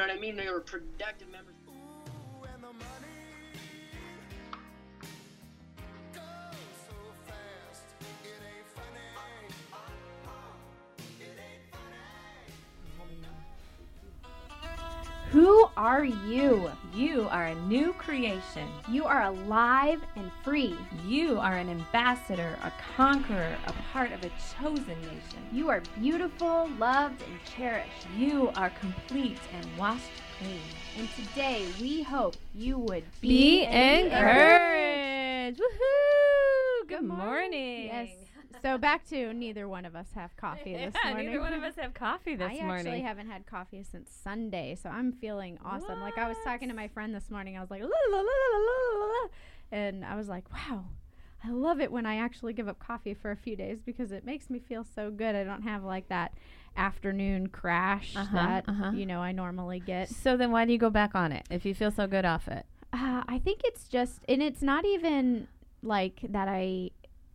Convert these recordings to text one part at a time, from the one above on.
know what I mean? They were productive members. Who are you? You are a new creation. You are alive and free. You are an ambassador, a conqueror, a part of a chosen nation. You are beautiful, loved, and cherished. You are complete and washed clean. And today we hope you would Be be, encouraged. Woohoo! Good morning. Yes. So back to neither one of us have coffee this yeah, morning. neither one of us have coffee this I morning. actually haven't had coffee since Sunday, so I'm feeling awesome. Like I was talking to my friend this morning, I was like, "La, la, la, la, la, la, la," and I was like, wow, I love it when I actually give up coffee for a few days because it makes me feel so good. I don't have like that afternoon crash Uh-huh, that uh-huh. you know I normally get. so then why do you go back on it if you feel so good off it? Uh, I think it's just, and it's not even like that. I,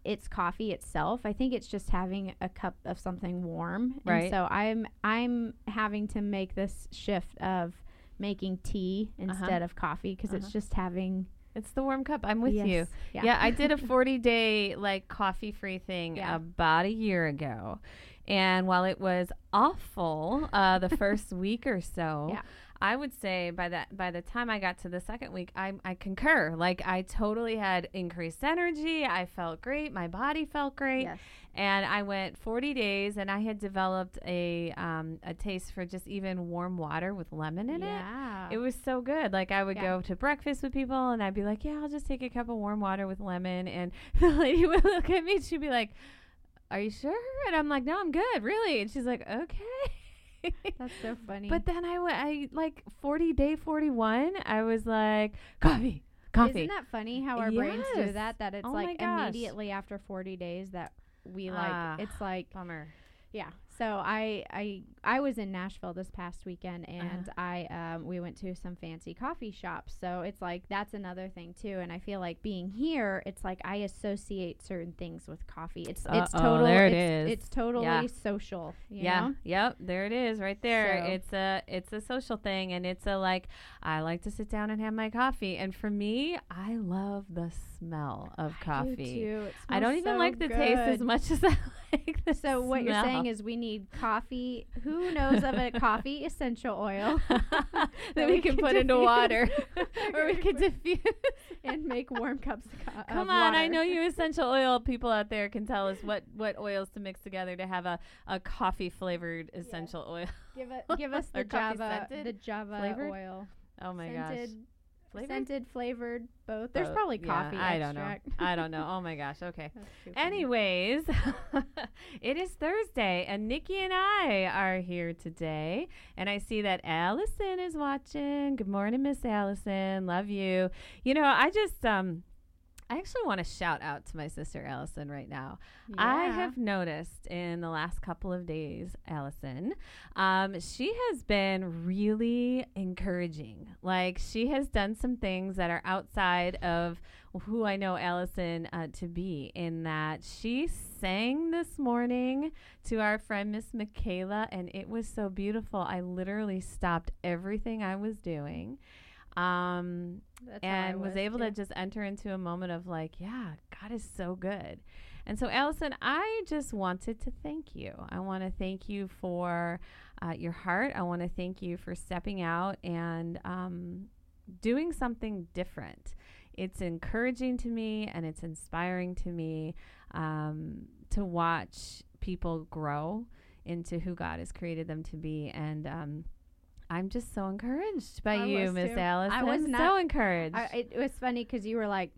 it's coffee itself. I think it's just having a cup of something warm. Right. And so I'm, I'm having to make this shift of making tea instead of coffee because Uh-huh. it's just having. It's the warm cup. I'm with you. Yeah. Yeah. I did a 40 day like coffee free thing Yeah. about a year ago. And while it was awful uh, the first week or so, Yeah. I would say by that by the time I got to the second week, I I concur. Like I totally had increased energy. I felt great. My body felt great. Yes. And I went 40 days, and I had developed a um, a taste for just even warm water with lemon in it. yeah. It was so good. Like I would Yeah. go to breakfast with people and I'd be like, "Yeah, I'll just take a cup of warm water with lemon." And the lady would look at me and she'd be like, "Are you sure?" And I'm like, "No, I'm good, really." And she's like, "Okay." That's so funny. but then I went, I like 40 day 41. I was like, "Coffee, coffee." Isn't that funny how our brains do that? That it's Oh like immediately after 40 days that we like, Ah. it's like Bummer. Yeah. So I I I was in Nashville this past weekend and I um we went to some fancy coffee shops. So it's like that's another thing too and I feel like being here it's like I associate certain things with coffee. It's it's Uh-oh, total there it it's, is. it's totally Yeah. social, you yeah. know? Yep. There it is, right there. So- It's a it's a social thing, and it's a like I like to sit down and have my coffee. And for me, I love the smell of I do coffee. I don't even so like the taste as much as I like the So what you're saying is we need coffee. Who knows of a coffee essential oil that we can put into water, or we could diffuse. and make warm cups of, co- Come on, I know you essential oil people out there can tell us what what oils to mix together to have a, a coffee flavored essential oil. Give it, give us the Java, the Java Flavored? oil. Oh my gosh. Scented, Flavored? scented, flavored, both. There's Both. probably Yeah, coffee I don't know. I don't know. Oh my gosh. Okay. That's too funny. Anyways, it is Thursday, and Nikki and I are here today. And I see that Allison is watching. Good morning, Miss Allison. Love you. You know, I just um, I actually want to shout out to my sister Allison right now. I have noticed in the last couple of days, Allison, um, she has been really encouraging. Like she has done some things that are outside of who I know Allison uh, to be. In that she sang this morning to our friend Miss Michaela, and it was so beautiful. I literally stopped everything I was doing. Um, and was, able to just enter into a moment of like, yeah, God is so good. And so, Allison, I just wanted to thank you. I want to thank you for uh, your heart. I want to thank you for stepping out and um, doing something different. It's encouraging to me and it's inspiring to me um, to watch people grow into who God has created them to be. And um, I'm just so encouraged by I you, Miss. Allison. I was so encouraged. I, it was funny because you were like,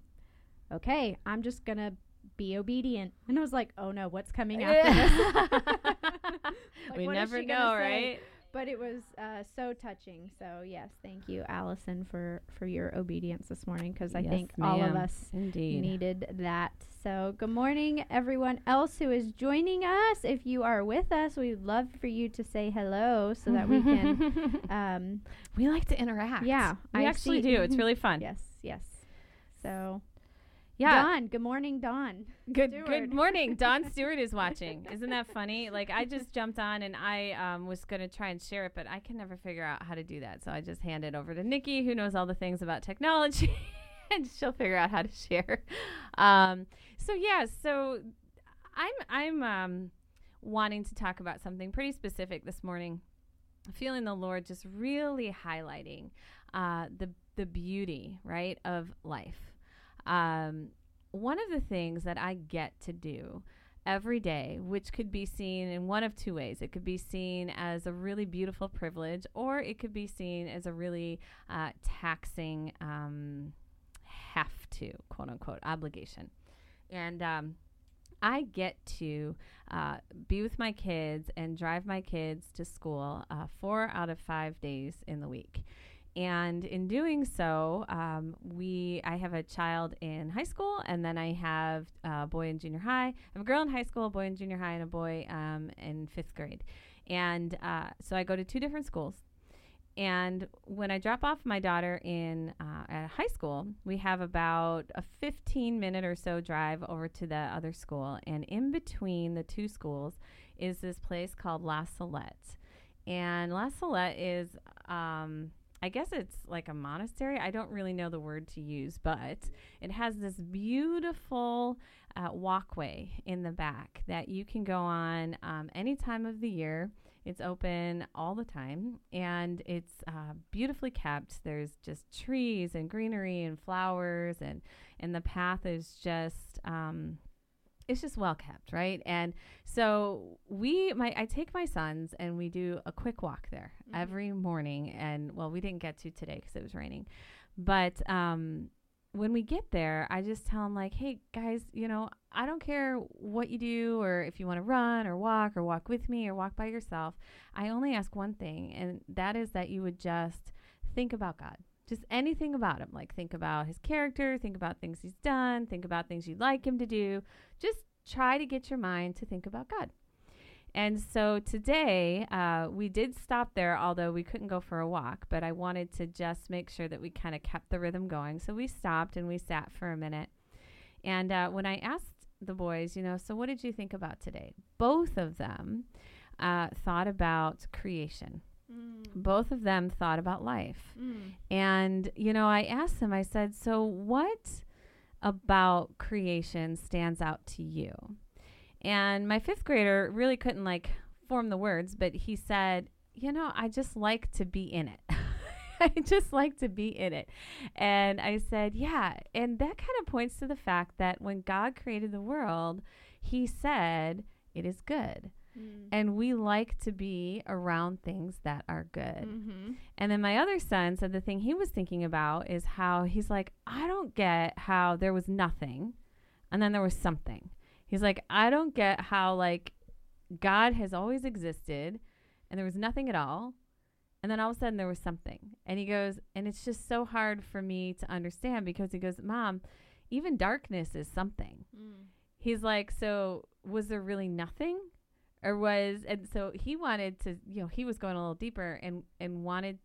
"Okay, I'm just gonna be obedient," and I was like, "Oh no, what's coming after this?" Like, we never know, right? But it was uh, so touching. So yes, thank you, Allison, for for your obedience this morning because I Yes, think all of us Indeed. needed that. So, good morning, everyone else who is joining us. If you are with us, we'd love for you to say hello so that we can. Um, we like to interact. yeah, we I actually do. It's really fun. yes, yes. So, Yeah. Dawn. Good morning, Dawn. Good Stewart. good morning. Don Stewart is watching. Isn't that funny? Like I just jumped on and I um, was gonna try and share it, but I can never figure out how to do that. So I just hand it over to Nikki, who knows all the things about technology, and she'll figure out how to share. Um, so yeah, so I'm I'm um, wanting to talk about something pretty specific this morning. Feeling the Lord just really highlighting uh, the the beauty right of life. Um, one of the things that I get to do every day, which could be seen in one of two ways. It could be seen as a really beautiful privilege, or it could be seen as a really uh, taxing um, have to, quote unquote, obligation. And um, I get to uh, be with my kids and drive my kids to school uh, four out of five days in the week. And in doing so, um, we I have a child in high school, and then I have a boy in junior high. I have a girl in high school, a boy in junior high, and a boy um, in fifth grade. And uh, so I go to two different schools. And when I drop off my daughter in uh, at high school, we have about a 15 minute or so drive over to the other school. And in between the two schools is this place called La Salette. And La Salette is, um, I guess it's like a monastery. I don't really know the word to use, but it has this beautiful uh, walkway in the back that you can go on um, any time of the year. It's open all the time and it's uh, beautifully kept. There's just trees and greenery and flowers, and, and the path is just. Um, it's just well kept, right? And so we, my, I take my sons and we do a quick walk there Mhm. every morning. And well, we didn't get to today because it was raining, but um, when we get there, I just tell them like, "Hey guys, you know, I don't care what you do or if you want to run or walk or walk with me or walk by yourself. I only ask one thing, and that is that you would just think about God." Just anything about him, like think about his character, think about things he's done, think about things you'd like him to do. Just try to get your mind to think about God. And so today, uh, we did stop there, although we couldn't go for a walk, but I wanted to just make sure that we kind of kept the rhythm going. So we stopped and we sat for a minute. And uh, when I asked the boys, you know, so what did you think about today? Both of them uh, thought about creation. Mm. Both of them thought about life. Mm. And, you know, I asked them, I said, so what about creation stands out to you? And my fifth grader really couldn't like form the words, but he said, you know, I just like to be in it. I just like to be in it. And I said, yeah. And that kind of points to the fact that when God created the world, he said, it is good. Mm. And we like to be around things that are good. Mm-hmm. And then my other son said the thing he was thinking about is how he's like, I don't get how there was nothing and then there was something. He's like, I don't get how, like, God has always existed and there was nothing at all. And then all of a sudden there was something. And he goes, and it's just so hard for me to understand because he goes, Mom, even darkness is something. Mm. He's like, so was there really nothing? Or was and so he wanted to, you know, he was going a little deeper and and wanted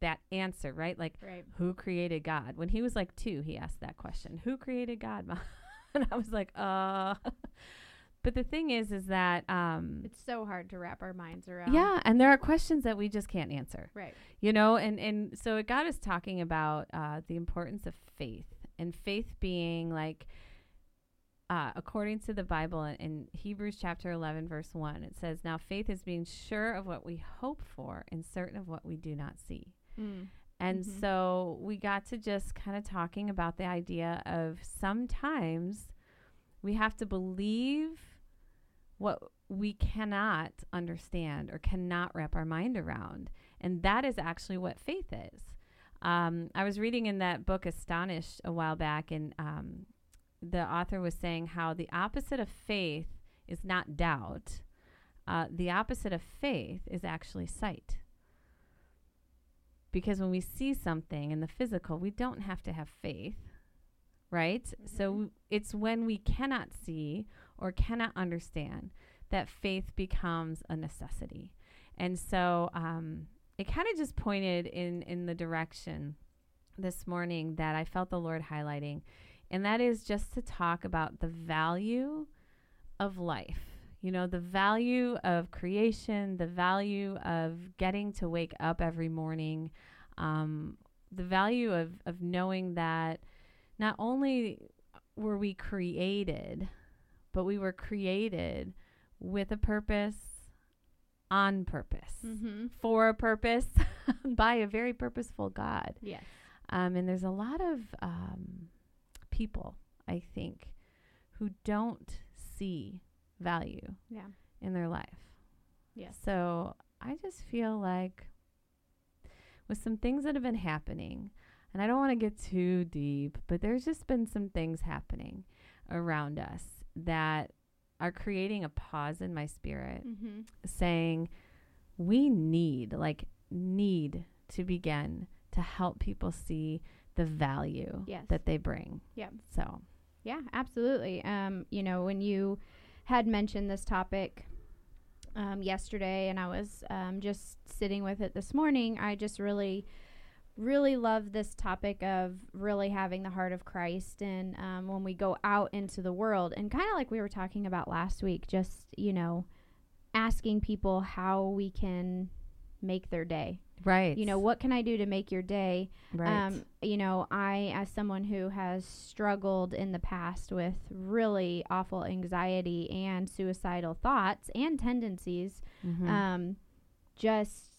that answer, right? Like Right. who created God? When he was like 2, he asked that question. Who created God? And I was like, "Uh." but the thing is is that um It's so hard to wrap our minds around. yeah, and there are questions that we just can't answer Right. you know and and so it got us talking about uh, the importance of faith and faith being like uh, according to the bible in, in hebrews chapter 11 verse 1 it says now faith is being sure of what we hope for and certain of what we do not see Mm. and Mhm. so we got to just kind of talking about the idea of sometimes we have to believe what we cannot understand or cannot wrap our mind around. And that is actually what faith is. Um, I was reading in that book, Astonished, a while back, and um, the author was saying how the opposite of faith is not doubt, uh, the opposite of faith is actually sight. Because when we see something in the physical, we don't have to have faith, right? So Mhm. w- it's when we cannot see or cannot understand that faith becomes a necessity. And so um, it kind of just pointed in, in the direction this morning that I felt the Lord highlighting And that is just to talk about the value of life. You know, the value of creation, the value of getting to wake up every morning, um, the value of, of knowing that not only were we created, but we were created with a purpose, on purpose, Mm-hmm. for a purpose, by a very purposeful God. Yes. Um, and there's a lot of um, people, I think, who don't see value Yeah. in their life. Yes. So I just feel like with some things that have been happening, and I don't want to get too deep, but there's just been some things happening around us that are creating a pause in my spirit Mm-hmm. saying we need like need to begin to help people see the value Yes. that they bring. Yeah. So, Yeah, absolutely. Um, you know, when you had mentioned this topic um, yesterday and I was um, just sitting with it this morning, I just really, really love this topic of really having the heart of Christ. And um, when we go out into the world, and kind of like we were talking about last week, just, you know, asking people how we can make their day. Right. You know, what can I do to make your day? right. Um, you know, I, as someone who has struggled in the past with really awful anxiety and suicidal thoughts and tendencies, Mhm. um, just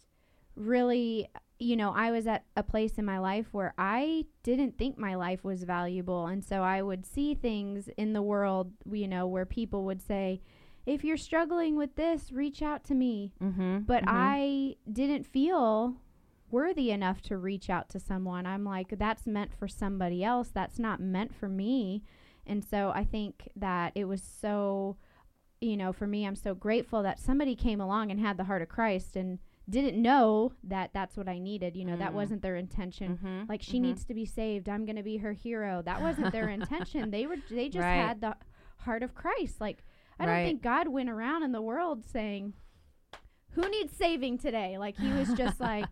really, you know, I was at a place in my life where I didn't think my life was valuable. And so I would see things in the world, you know, where people would say, if you're struggling with this, reach out to me Mhm. but Mhm. I didn't feel worthy enough to reach out to someone. I'm like, that's meant for somebody else. That's not meant for me. And so I think that it was so, you know, for me, I'm so grateful that somebody came along and had the heart of Christ and didn't know that that's what I needed. You know, that Mm. wasn't their intention. Mhm. Like she Mhm. needs to be saved. I'm going to be her hero. That wasn't their intention. They were they just Right. had the heart of Christ. Like I don't think God went around in the world saying, "Who needs saving today?" Like he was just like,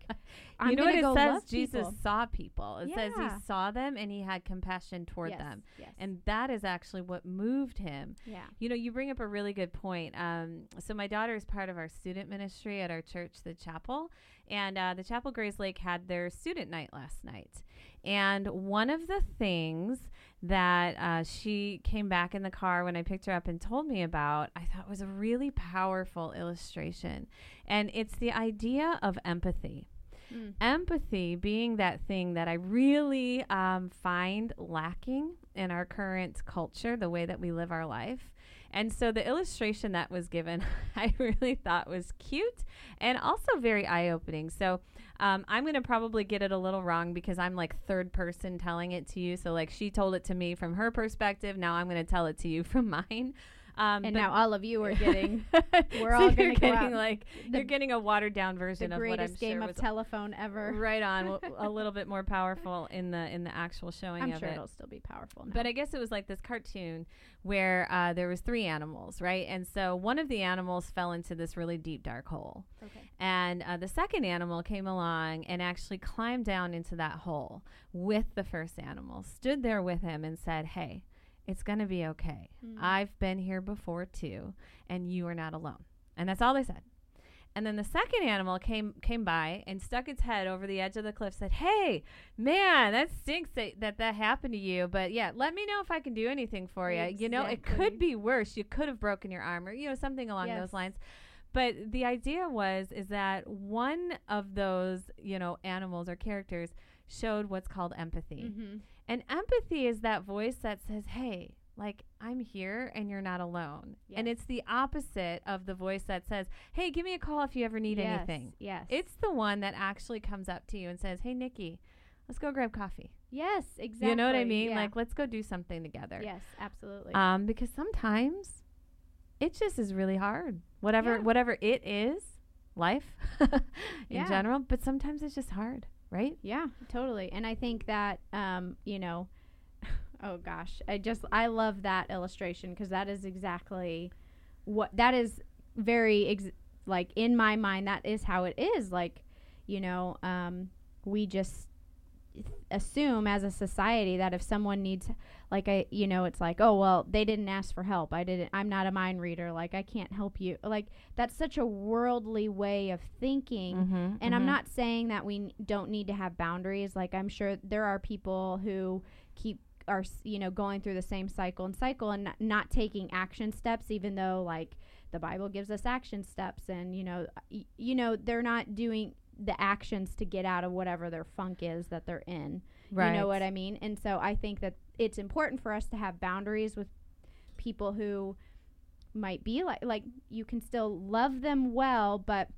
"I'm you know what it says? Jesus people." saw people. It says he saw them and he had compassion toward yes, them. Yes. And that is actually what moved him. yeah. You know, you bring up a really good point. Um, so my daughter is part of our student ministry at our church, the chapel, and uh, the chapel Grayslake had their student night last night. And one of the things that uh, she came back in the car when I picked her up and told me about, I thought was a really powerful illustration, and it's the idea of empathy Mm. empathy being that thing that I really um, find lacking in our current culture, the way that we live our life. And so the illustration that was given, I really thought was cute and also very eye opening. So um, I'm going to probably get it a little wrong because I'm like third person telling it to you. So, like, she told it to me from her perspective. Now I'm going to tell it to you from mine. Um, And now all of you are getting we're So all getting like you're getting a watered down version of what I'm greatest game sure of telephone ever. right on w- a little bit more powerful in the in the actual showing I'm of sure it it'll still be powerful. Now. but i guess it was like this cartoon where uh, there was three animals right and so one of the animals fell into this really deep dark hole okay. and uh, the second animal came along and actually climbed down into that hole with the first animal stood there with him and said hey it's going to be okay Mm. i've been here before too and you are not alone and that's all they said and then the second animal came came by and stuck its head over the edge of the cliff. Said, "Hey, man, that stinks that that, that happened to you. But yeah, let me know if I can do anything for you. You know, it could be worse. You could have broken your arm, or you know, something along Yes. those lines." But the idea was is that one of those you know animals or characters showed what's called empathy. Mm-hmm. And empathy is that voice that says, "Hey, like I'm here and you're not alone." And it's the opposite of the voice that says, "Hey, give me a call if you ever need yes. anything." Yes. It's the one that actually comes up to you and says, "Hey, Nikki, let's go grab coffee." yes, exactly. You know what I mean? Yeah. Like, let's go do something together. yes, absolutely. Um, because sometimes it just is really hard. Whatever, Yeah. whatever it is, life in Yeah. general. But sometimes it's just hard, right? Yeah, totally. And I think that um, you know, oh gosh, I just I love that illustration because that is exactly what that is very ex- like in my mind that is how it is like, you know, um we just assume as a society that if someone needs like I you know it's like oh well they didn't ask for help. I didn't I'm not a mind reader. Like I can't help you. Like that's such a worldly way of thinking. Mm-hmm, and I'm not saying that we n- don't need to have boundaries. Like I'm sure there are people who keep are you know going through the same cycle and cycle and not, not taking action steps even though like the Bible gives us action steps and you know y- you know they're not doing the actions to get out of whatever their funk is that they're in Right. you know what I mean? And so I think that it's important for us to have boundaries with people who might be like like you can still love them well, but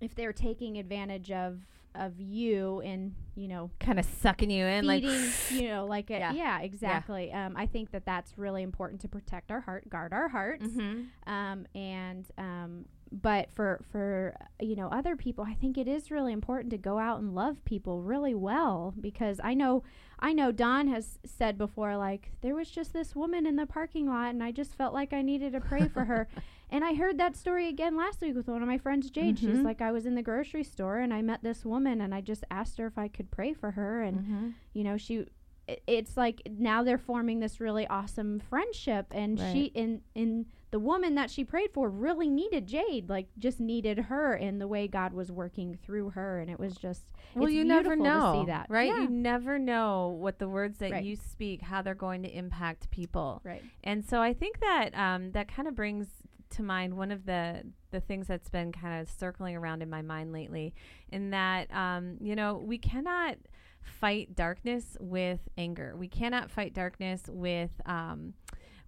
if they're taking advantage of of you and you know kind of sucking you in, like you know like a, Yeah. yeah. exactly um, i think that that's really important to protect our heart guard our hearts Mhm. um, and um, but for for uh, you know other people i think it is really important to go out and love people really well because i know i know don has said before like there was just this woman in the parking lot and i just felt like i needed to pray for her and i heard that story again last week with one of my friends jade she's Mhm. like i was in the grocery store and i met this woman and i just asked her if i could pray for her and Mhm. you know she i- it's like now they're forming this really awesome friendship and she in in the woman that she prayed for really needed jade like just needed her in the way god was working through her and it was just Well, it's you never know, see that. right? Yeah. You never know what the words that Right. you speak, how they're going to impact people. right And so I think that um, that kind of brings to mind one of the the things that's been kind of circling around in my mind lately, in that um, you know we cannot fight darkness with anger. We cannot fight darkness with um,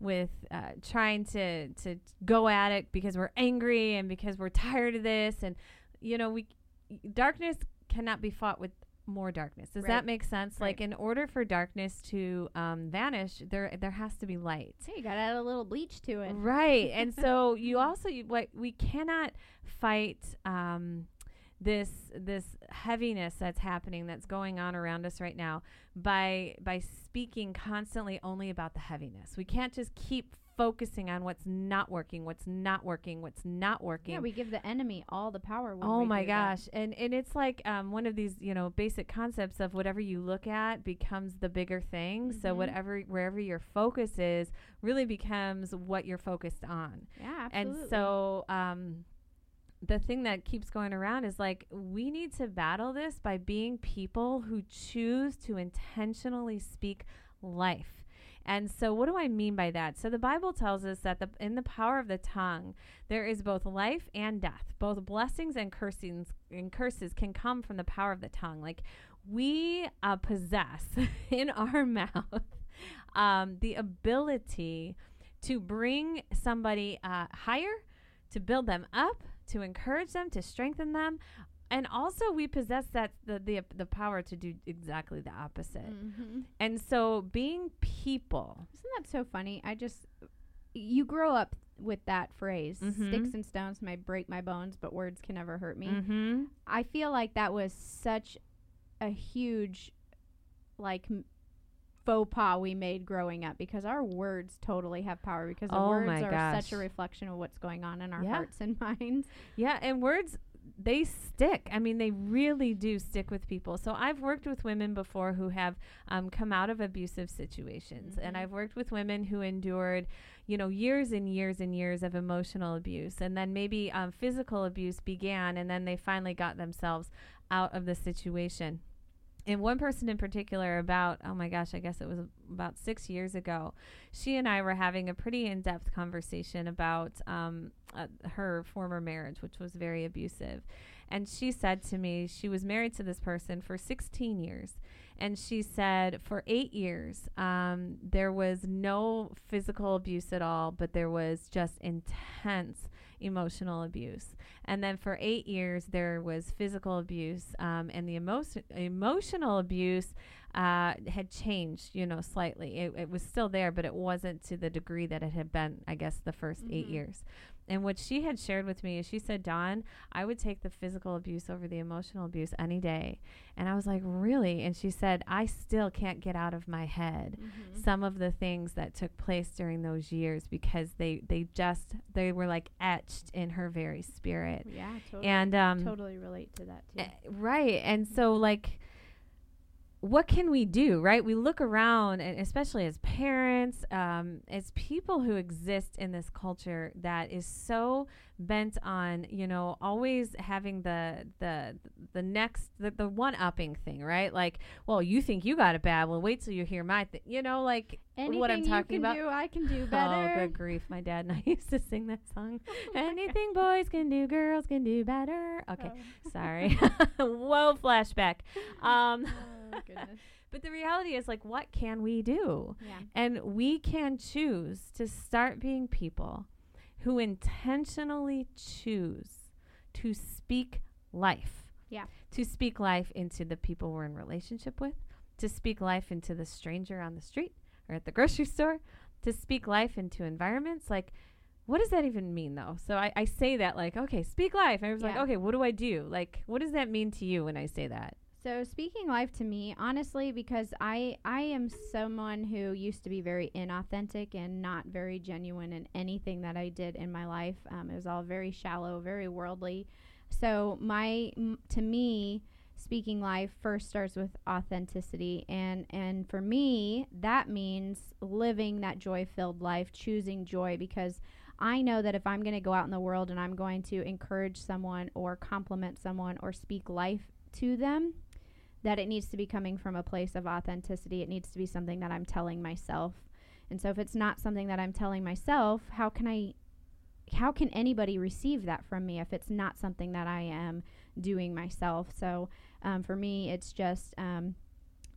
with uh, trying to to go at it because we're angry and because we're tired of this, and you know we darkness cannot be fought with more darkness. Does Right. that make sense? Right. Like in order for darkness to um, vanish, there there has to be light. hey you gotta add a little bleach to it Right. and so you also you, what we cannot fight um, this this heaviness that's happening that's going on around us right now by by speaking constantly only about the heaviness. We can't just keep focusing on what's not working, what's not working, what's not working. yeah we give the enemy all the power Oh my do that. gosh. And and it's like um, one of these, you know, basic concepts of whatever you look at becomes the bigger thing. So Mhm. whatever wherever your focus is really becomes what you're focused on. yeah absolutely. And so um the thing that keeps going around is like we need to battle this by being people who choose to intentionally speak life. And so what do I mean by that? So the Bible tells us that the in the power of the tongue there is both life and death. Both blessings and cursings and curses can come from the power of the tongue. Like we uh, possess in our mouth um, the ability to bring somebody uh, higher, to build them up, to encourage them, to strengthen them, and also we possess that the the, the power to do exactly the opposite. Mhm. And so being people, Isn't that so funny? I just you grow up with that phrase. Mhm. Sticks and stones may break my bones, but words can never hurt me. mm-hmm. I feel like that was such a huge like m- faux pas we made growing up because our words totally have power because the Oh words are such a reflection of what's going on in our Yeah. hearts and minds. Yeah, and words they stick. I mean, they really do stick with people. So I've worked with women before who have um, come out of abusive situations, and Mhm. I've worked with women who endured, you know, years and years and years of emotional abuse, and then maybe um, physical abuse began, and then they finally got themselves out of the situation. And one person in particular, about, oh my gosh, I guess it was about six years ago, she and I were having a pretty in depth conversation about um, uh, her former marriage, which was very abusive. And she said to me, she was married to this person for 16 years. And she said, for eight years, um, there was no physical abuse at all, but there was just intense emotional abuse. And then for eight years, there was physical abuse, um, and the emo- emotional abuse uh, had changed, you know, slightly. It, it was still there, but it wasn't to the degree that it had been, I guess, the 1st eight Mhm. years. And what she had shared with me is she said, Don, I would take the physical abuse over the emotional abuse any day. And I was like, really? And she said, I still can't get out of my head some of the things that took place during those years because they they just they were like etched in her very spirit Yeah, totally. and um totally relate to that too. eh, right and so like what can we do, right? We look around, and especially as parents, um, as people who exist in this culture that is so bent on, you know, always having the the the next the, the one upping thing, right? Like, well, you think you got it bad. Well, wait till you hear my thing. You know, like Anything what I'm talking you can about. do, I can do better. Oh, good grief! My dad and I used to sing that song. Anything boys can do, girls can do better. Okay, Oh. sorry. Whoa, flashback. Um, Oh, goodness. but the reality is, like, what can we do? Yeah. And we can choose to start being people who intentionally choose to speak life. Yeah. To speak life into the people we're in relationship with, to speak life into the stranger on the street or at the grocery store, to speak life into environments. Like, what does that even mean, though? So I, I say that, like, okay, speak life. And I was like, okay, what do I do? Like, what does that mean to you when I say that? So speaking life to me, honestly, because I I am someone who used to be very inauthentic and not very genuine in anything that I did in my life. Um, it was all very shallow, very worldly. So my m- to me, speaking life first starts with authenticity, and and for me that means living that joy filled life, choosing joy because. I know that if I'm going to go out in the world and I'm going to encourage someone or compliment someone or speak life to them, that it needs to be coming from a place of authenticity. It needs to be something that I'm telling myself. And so if it's not something that I'm telling myself, how can I how can anybody receive that from me if it's not something that I am doing myself? So um, for me, it's just um,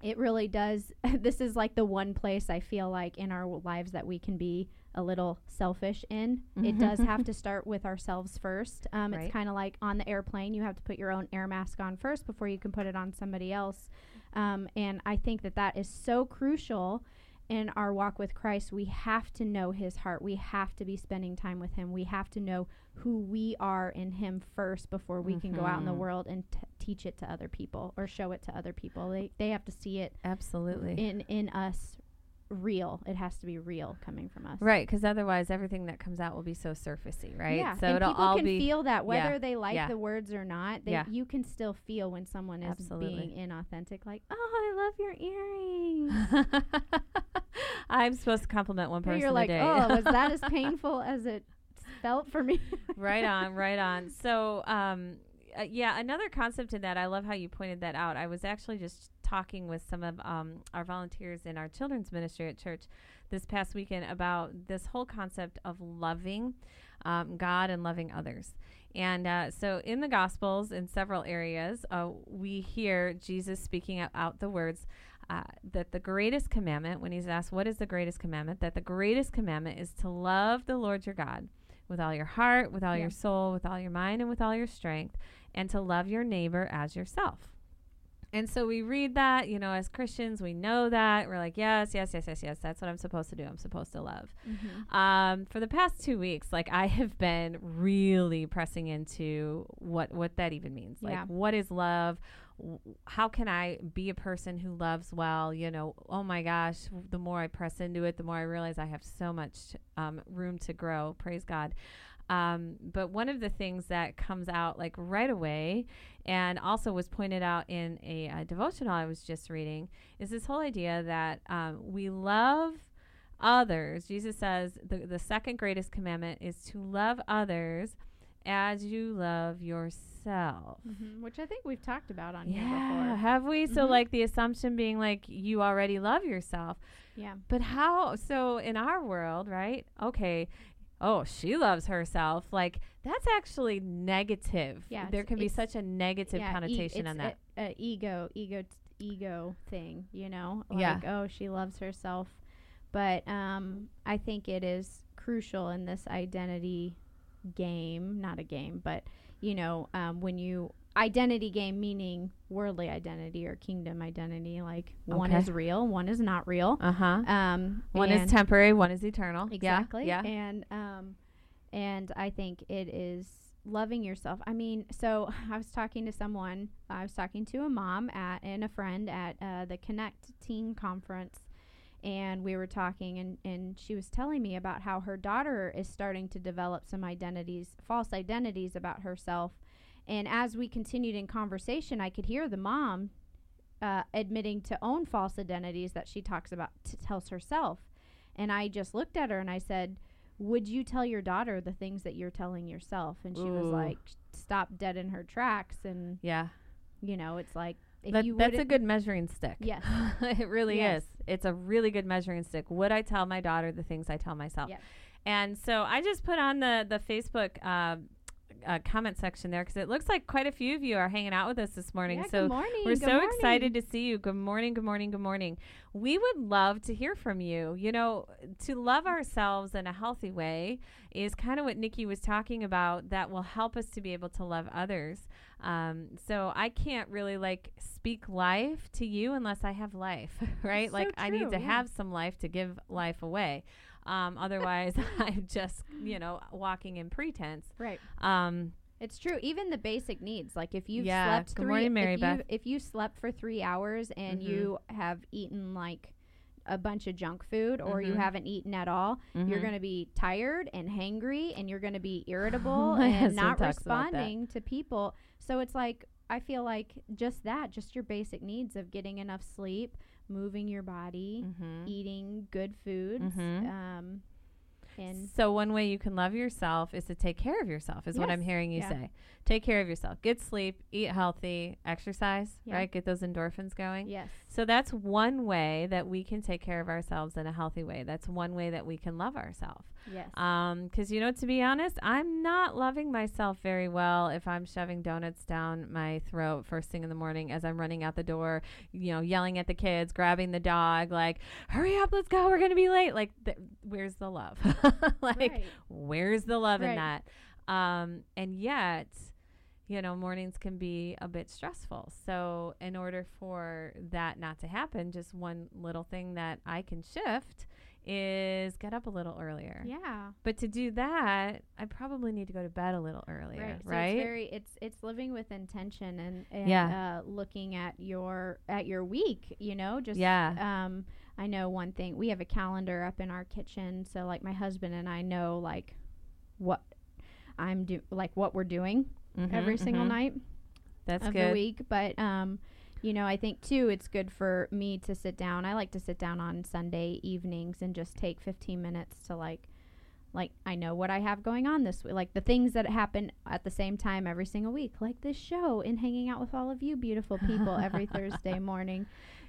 it really does. this is like the one place I feel like in our lives that we can be a little selfish in. It does have to start with ourselves first. Um, Right. It's kind of like on the airplane, you have to put your own air mask on first before you can put it on somebody else. Um, and I think that that is so crucial in our walk with Christ. We have to know His heart. We have to be spending time with Him. We have to know who we are in Him first before we can go out in the Mhm. world and t- teach it to other people or show it to other people. They they have to see it Absolutely. in in us real. It has to be real coming from us. Right, because otherwise everything that comes out will be so surfacey, right? Yeah. So and it'll people all can be feel that whether yeah, they like yeah. the words or not. They, Yeah. You can still feel when someone is Absolutely. being inauthentic. Like, oh, I love your earrings. I'm supposed to compliment one person you're like, a day. oh, was that as painful as it felt for me? right on, right on. So, um, uh, yeah, another concept in that, I love how you pointed that out. I was actually just talking with some of um, our volunteers in our children's ministry at church this past weekend about this whole concept of loving um, God and loving others. And uh, so, in the Gospels, in several areas, uh, we hear Jesus speaking out the words uh, that the greatest commandment, when he's asked, What is the greatest commandment? That the greatest commandment is to love the Lord your God with all your heart, with all Yeah. your soul, with all your mind, and with all your strength, and to love your neighbor as yourself. And so we read that, you know, as Christians, we know that. We're like, yes, yes, yes, yes, yes. That's what I'm supposed to do. I'm supposed to love. Um, for the past two weeks, like I have been really pressing into what what that even means. Like, Yeah. what is love? How can I be a person who loves well? You know, oh my gosh, the more I press into it, the more I realize I have so much um, room to grow. Praise God. Um, but one of the things that comes out like right away, and also was pointed out in a, uh devotional I was just reading, is this whole idea that um, we love others. Jesus says the, the second greatest commandment is to love others as you love yourself. Hmm Which I think we've talked about on here Yeah, before. have we? So, Mhm. like, the assumption being like you already love yourself. Yeah. But how? So, in our world, right? Okay. Oh, she loves herself. Like, that's actually negative. Yeah, There can be such a negative yeah, e- connotation it's on that. A, a ego, ego, t- ego thing. You know, Yeah. like oh, she loves herself, but um, I think it is crucial in this identity game. Not a game, but you know, um, when you identity game meaning worldly identity or kingdom identity. Like one is real, one is not real. uh huh. Um, One is temporary, one is eternal. Yeah, Exactly. Yeah. And um and I think it is loving yourself. I mean, so I was talking to someone, I was talking to a mom at and a friend at uh, the Connect Teen Conference and we were talking and, and she was telling me about how her daughter is starting to develop some identities, false identities about herself. And as we continued in conversation, I could hear the mom uh, admitting to own false identities that she talks about, t- tells herself. And I just looked at her and I said, Would you tell your daughter the things that you're telling yourself? And she was like, Stop dead in her tracks. And, Yeah. you know, it's like, if That, that's a good measuring stick. Yes. it really Yes. is. It's a really good measuring stick. Would I tell my daughter the things I tell myself? Yes. And so I just put on the the Facebook uh, uh, comment section there because it looks like quite a few of you are hanging out with us this morning. Yeah, so good morning. we're so morning. excited to see you. Good morning, good morning, good morning. We would love to hear from you. You know, to love ourselves in a healthy way is kind of what Nikki was talking about that will help us to be able to love others. Um, so I can't really like speak life to you unless I have life, right? So like I need to yeah. have some life to give life away. Um, otherwise, I'm just, you know, walking in pretense. Right. Um, It's true. Even the basic needs, like if you've Yeah. slept Good three, morning, Mary if Beth. You, if you slept for three hours and Mhm. you have eaten like a bunch of junk food, or you Mhm. haven't eaten at all, you're mhm. going to be tired and hangry, and you're going to be irritable and not talks about that. responding to people. So it's like I feel like just that, just your basic needs of getting enough sleep, moving your body, Mhm. eating good foods, Mhm. um, and so one way you can love yourself is to take care of yourself is what i'm hearing you Yeah. say. Take care of yourself. Get sleep eat healthy exercise Yeah. right? Get those endorphins going. Yes, so that's one way that we can take care of ourselves in a healthy way. That's one way that we can love ourselves yes, um because you know to be honest i'm not loving myself very well if i'm shoving donuts down my throat first thing in the morning as i'm running out the door you know yelling at the kids grabbing the dog like hurry up let's go we're gonna be late. Like th- where's the love? Like right. where's the love in that? Um and yet you know mornings can be a bit stressful. So in order for that not to happen just one little thing that i can shift is get up a little earlier yeah. but to do that i probably need to go to bed a little earlier right. right, So it's very it's it's living with intention and, and Yeah. uh, looking at your at your week. You know, just yeah Um, I know one thing. We have a calendar up in our kitchen, so like my husband and I know like what I'm do like what we're doing Mhm, every single mhm. night that's of good the week. But um, you know, I think too, it's good for me to sit down. I like to sit down on Sunday evenings and just take 15 minutes to like, like I know what I have going on this week, like the things that happen at the same time every single week, like this show and hanging out with all of you beautiful people every Thursday morning.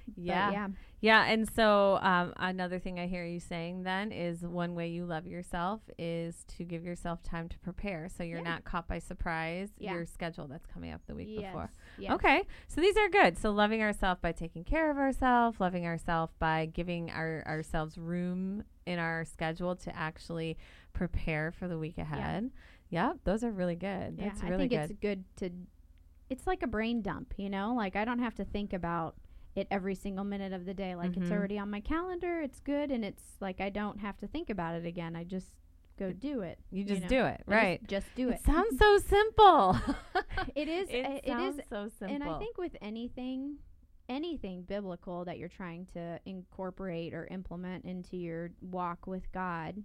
But yeah yeah, Yeah, and so um, another thing I hear you saying then is one way you love yourself is to give yourself time to prepare, so you're Yeah. not caught by surprise. Yeah. Your schedule that's coming up the week yes, before. Yes. Okay, so these are good. So loving ourselves by taking care of ourselves, loving ourselves by giving our ourselves room in our schedule to actually prepare for the week ahead. Yeah. Yep, those are really good. Yeah, That's I think good. it's good to. It's like a brain dump, you know. Like I don't have to think about it every single minute of the day. Like it's Mhm. already on my calendar. It's good, and it's like I don't have to think about it again. I just go do it. you just know. do it, I just- right? Just, do it. It sounds so simple. it is. it, uh, it is. so simple. And I think with anything, anything biblical that you're trying to incorporate or implement into your walk with God,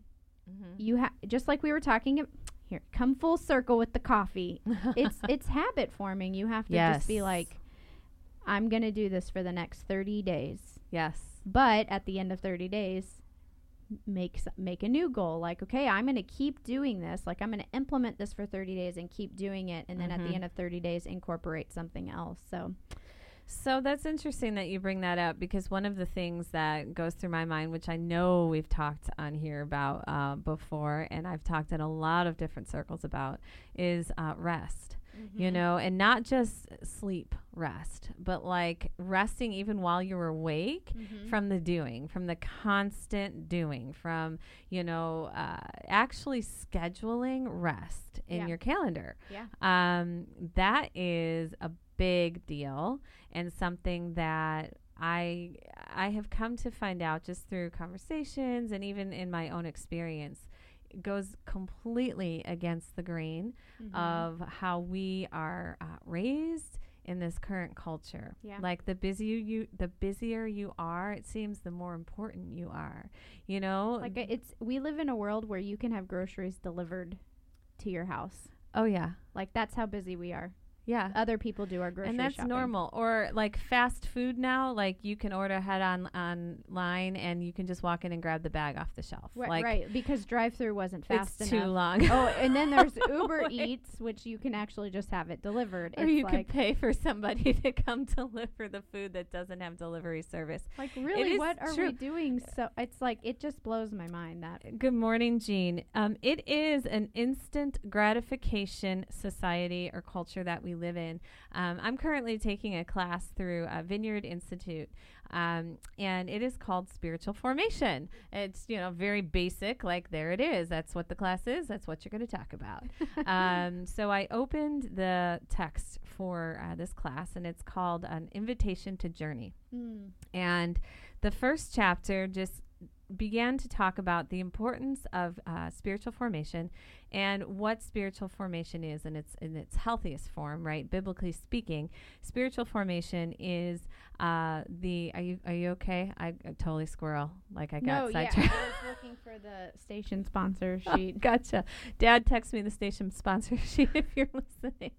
Mhm. you have just like we were talking. ab- Here, come full circle with the coffee. it's it's habit forming. You have to just be like, I'm gonna do this for the next 30 days. yes. But at the end of 30 days, make make a new goal. Like, okay, I'm gonna keep doing this. Like, I'm gonna implement this for 30 days and keep doing it. And then at Mhm. the end of 30 days, incorporate something else. So So that's interesting that you bring that up because one of the things that goes through my mind, which I know we've talked on here about uh, before, and I've talked in a lot of different circles about, is uh, rest. You Mm-hmm. know, and not just sleep rest, but like resting even while you're awake Mm-hmm. from the doing, from the constant doing, from, you know, uh, actually scheduling rest in Yeah. your calendar. Yeah. Um, that is a big deal and something that I I have come to find out just through conversations and even in my own experience goes completely against the grain Mm-hmm. of how we are uh, raised in this current culture. Yeah. Like the busier you the busier you are, it seems the more important you are. You know? like uh, it's we live in a world where you can have groceries delivered to your house. oh yeah. Like that's how busy we are. Yeah. other people do our grocery and that's shopping. normal or like fast food now like you can order ahead on online and you can just walk in and grab the bag off the shelf Right, like right, because drive-through wasn't fast it's enough. too long oh, and then there's Uber Eats, which you can actually just have it delivered. or it's you like, could pay for somebody to come deliver the food that doesn't have delivery service like really, what are true. we doing? So it's like it just blows my mind that. Good morning, Jean. Um, it is an instant gratification society or culture that we live in. Um, I'm currently taking a class through uh, Vineyard Institute, um, and it is called Spiritual Formation. It's you know very basic, like there it is. That's what the class is. That's what you're going to talk about. um, so I opened the text for uh, this class, and it's called An Invitation to Journey. Mm. And the first chapter just began to talk about the importance of uh, spiritual formation and what spiritual formation is in its in its healthiest form, right? Biblically speaking, spiritual formation is uh, the. Are you are you okay? I, I totally squirrel like I got No, got yeah, I was looking for the station sponsor Oh, sheet. gotcha. Dad, text me the station sponsor sheet if you're listening.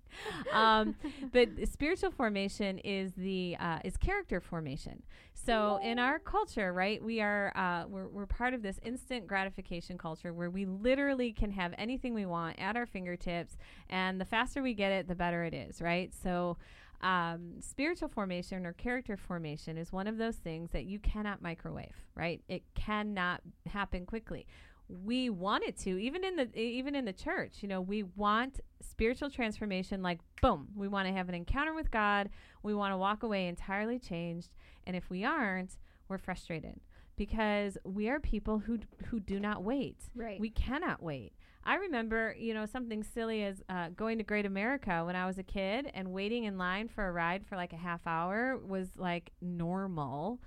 Um, but spiritual formation is the uh, is character formation. So in our culture, right, we are uh, we're we're part of this instant gratification culture where we literally can have anything we want at our fingertips, and the faster we get it, the better it is, right? So. Um, spiritual formation or character formation is one of those things that you cannot microwave, right? It cannot happen quickly we want it to even in the even in the church you know we want spiritual transformation like boom we want to have an encounter with god we want to walk away entirely changed and if we aren't we're frustrated because we are people who d- who do not wait Right. we cannot wait i remember you know something silly as uh, going to great america when i was a kid and waiting in line for a ride for like a half hour was like normal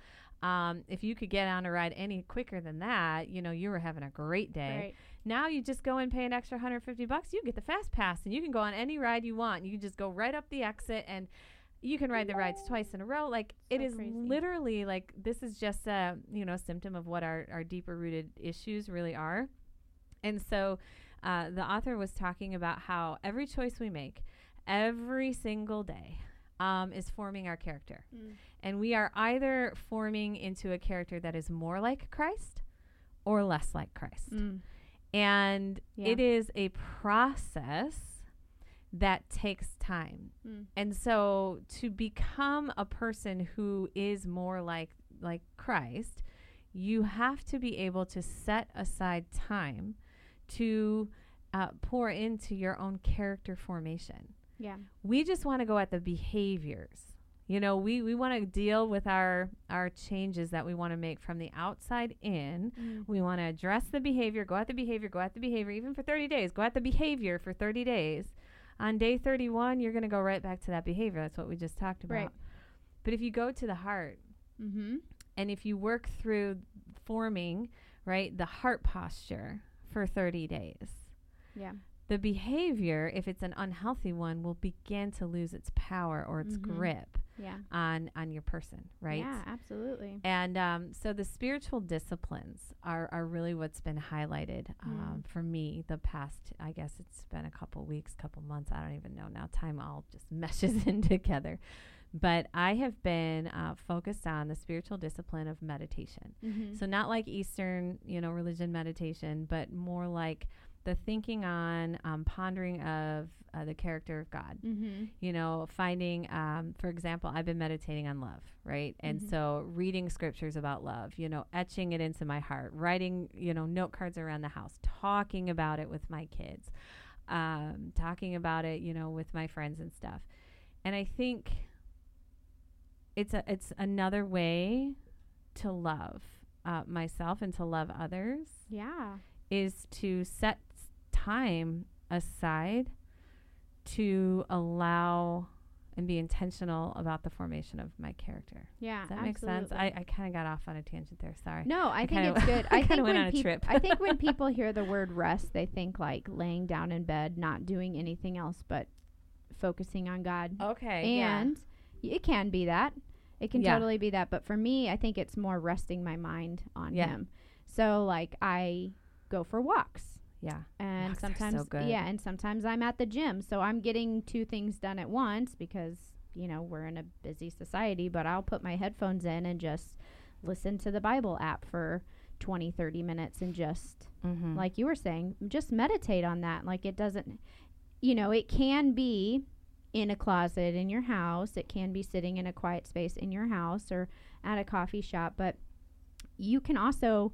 um, if you could get on a ride any quicker than that, you know, you were having a great day. right. Now you just go and pay an extra 150 bucks. You get the fast pass and you can go on any ride you want. You can just go right up the exit and you can ride the rides twice in a row. Like it So is crazy. literally like this is just a, you know, symptom of what our, our deeper rooted issues really are. And so uh, the author was talking about how every choice we make every single day um, is forming our character. Mm. And we are either forming into a character that is more like Christ or less like Christ. Mm. And Yeah. it is a process that takes time. Mm. And so to become a person who is more like like Christ, you have to be able to set aside time to uh, pour into your own character formation Yeah. we just want to go at the behaviors you know we we want to deal with our our changes that we want to make from the outside in Mm. we want to address the behavior go at the behavior go at the behavior even for 30 days go at the behavior for 30 days on day 31 you're going to go right back to that behavior that's what we just talked about Right. but if you go to the heart Mm-hmm. and if you work through forming right the heart posture for 30 days Yeah. the behavior, if it's an unhealthy one, will begin to lose its power or its Mhm. grip Yeah. on on your person, right? Yeah. Absolutely. And um, so the spiritual disciplines are, are really what's been highlighted um, for me the past, I guess it's been a couple weeks, couple months. I don't even know now. Time all just meshes in together. But I have been uh, focused on the spiritual discipline of meditation. Mm-hmm. So not like Eastern, you know, religion meditation, but more like the thinking on um, pondering of uh, the character of God. mm-hmm. You know, finding, um, for example, I've been meditating on love, right? And Mhm. so reading scriptures about love, you know, etching it into my heart, writing, you know, note cards around the house, talking about it with my kids, um, talking about it, you know, with my friends and stuff. And I think it's a it's another way to love uh, myself and to love others Yeah. is to set time aside to allow and be intentional about the formation of my character. Yeah. Does that makes sense? I, I kind of got off on a tangent there. Sorry. No, I, think it's good. I I think went when on a peop- trip. I think when people hear the word rest, they think like laying down in bed, not doing anything else but focusing on God. Okay. and y- it can be that. It can Yeah. totally be that. But for me, I think it's more resting my mind on Yeah. Him. So like I go for walks. Yeah. and Walks so sometimes good. yeah and sometimes i'm at the gym so i'm getting two things done at once because you know we're in a busy society but i'll put my headphones in and just listen to the bible app for 20 30 minutes and just Mm-hmm. like you were saying just meditate on that like it doesn't you know it can be in a closet in your house. It can be sitting in a quiet space in your house or at a coffee shop but you can also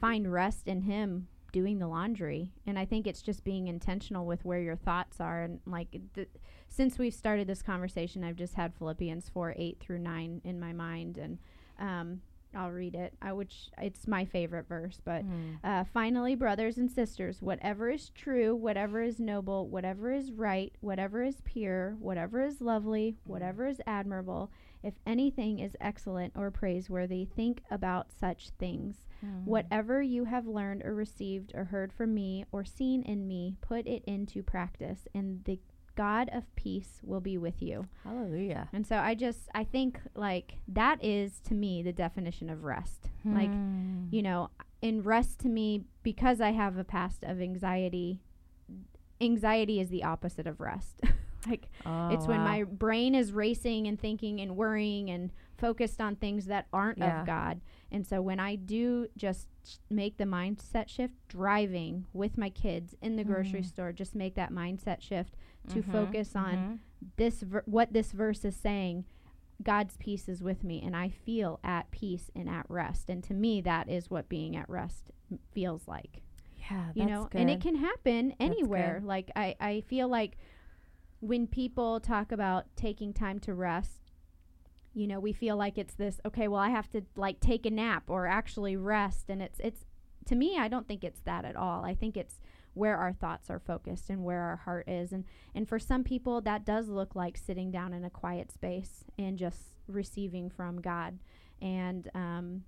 find rest in him doing the laundry. And i think it's just being intentional with where your thoughts are. And like th- since we've started this conversation i've just had philippians 4 8 through 9 in my mind. And um, i'll read it i which it's my favorite verse but Mm. uh, finally, brothers and sisters, whatever is true, whatever is noble, whatever is right, whatever is pure, whatever is lovely, whatever is admirable, if anything is excellent or praiseworthy, think about such things. Mm. Whatever you have learned or received or heard from me or seen in me, put it into practice, and the God of peace will be with you. Hallelujah. And so I just, I think like that is to me the definition of rest. Like, Mm. you know, in rest to me, because I have a past of anxiety, anxiety is the opposite of rest. like, Oh, it's when my brain is racing and thinking and worrying and focused on things that aren't Yeah. of God. And so when I do just sh- make the mindset shift driving with my kids in the grocery Mm. store, just make that mindset shift to Mhm, focus on mhm. this ver- what this verse is saying God's peace is with me and I feel at peace and at rest. And to me that is what being at rest m- feels like. Yeah, you that's know good. and it can happen anywhere. Like I I feel like when people talk about taking time to rest you know we feel like it's this okay well I have to like take a nap or actually rest. And it's it's to me I don't think it's that at all. I think it's where our thoughts are focused and where our heart is and and for some people that does look like sitting down in a quiet space and just receiving from God and um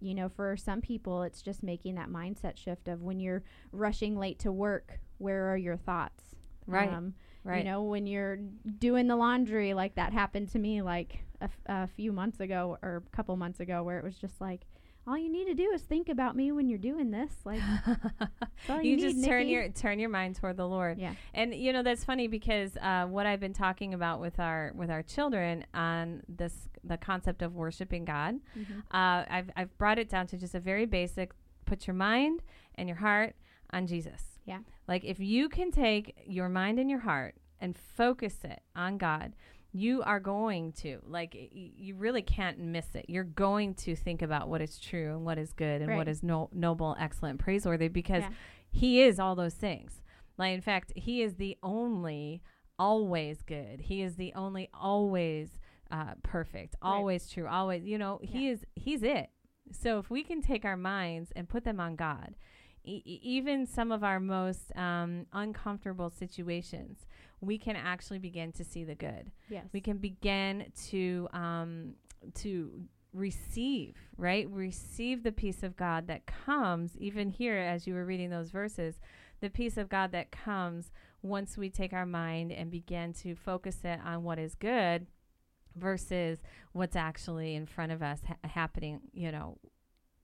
you know for some people it's just making that mindset shift of when you're rushing late to work where are your thoughts Right. um, right. you know when you're doing the laundry like that happened to me like a, f- a few months ago or a couple months ago where it was just like all you need to do is think about me when you're doing this like you, you, just need, turn Nikki. your turn your mind toward the Lord. yeah And you know that's funny because uh, what I've been talking about with our with our children on this the concept of worshiping God, Mhm. uh, I've I've brought it down to just a very basic: put your mind and your heart on Jesus. Yeah. Like if you can take your mind and your heart and focus it on God, you are going to like y- you really can't miss it. You're going to think about what is true and what is good and what Right. is no, noble, excellent, praiseworthy because Yeah. he is all those things. Like in fact, he is the only always good. He is the only always uh, perfect, Right. always true, always. You know, he is he's it. So if we can take our minds and put them on God, e- even some of our most um, uncomfortable situations, we can actually begin to see the good. yes We can begin to um, to receive, right? Receive the peace of God that comes, even here as you were reading those verses, the peace of God that comes once we take our mind and begin to focus it on what is good versus what's actually in front of us ha- happening, you know,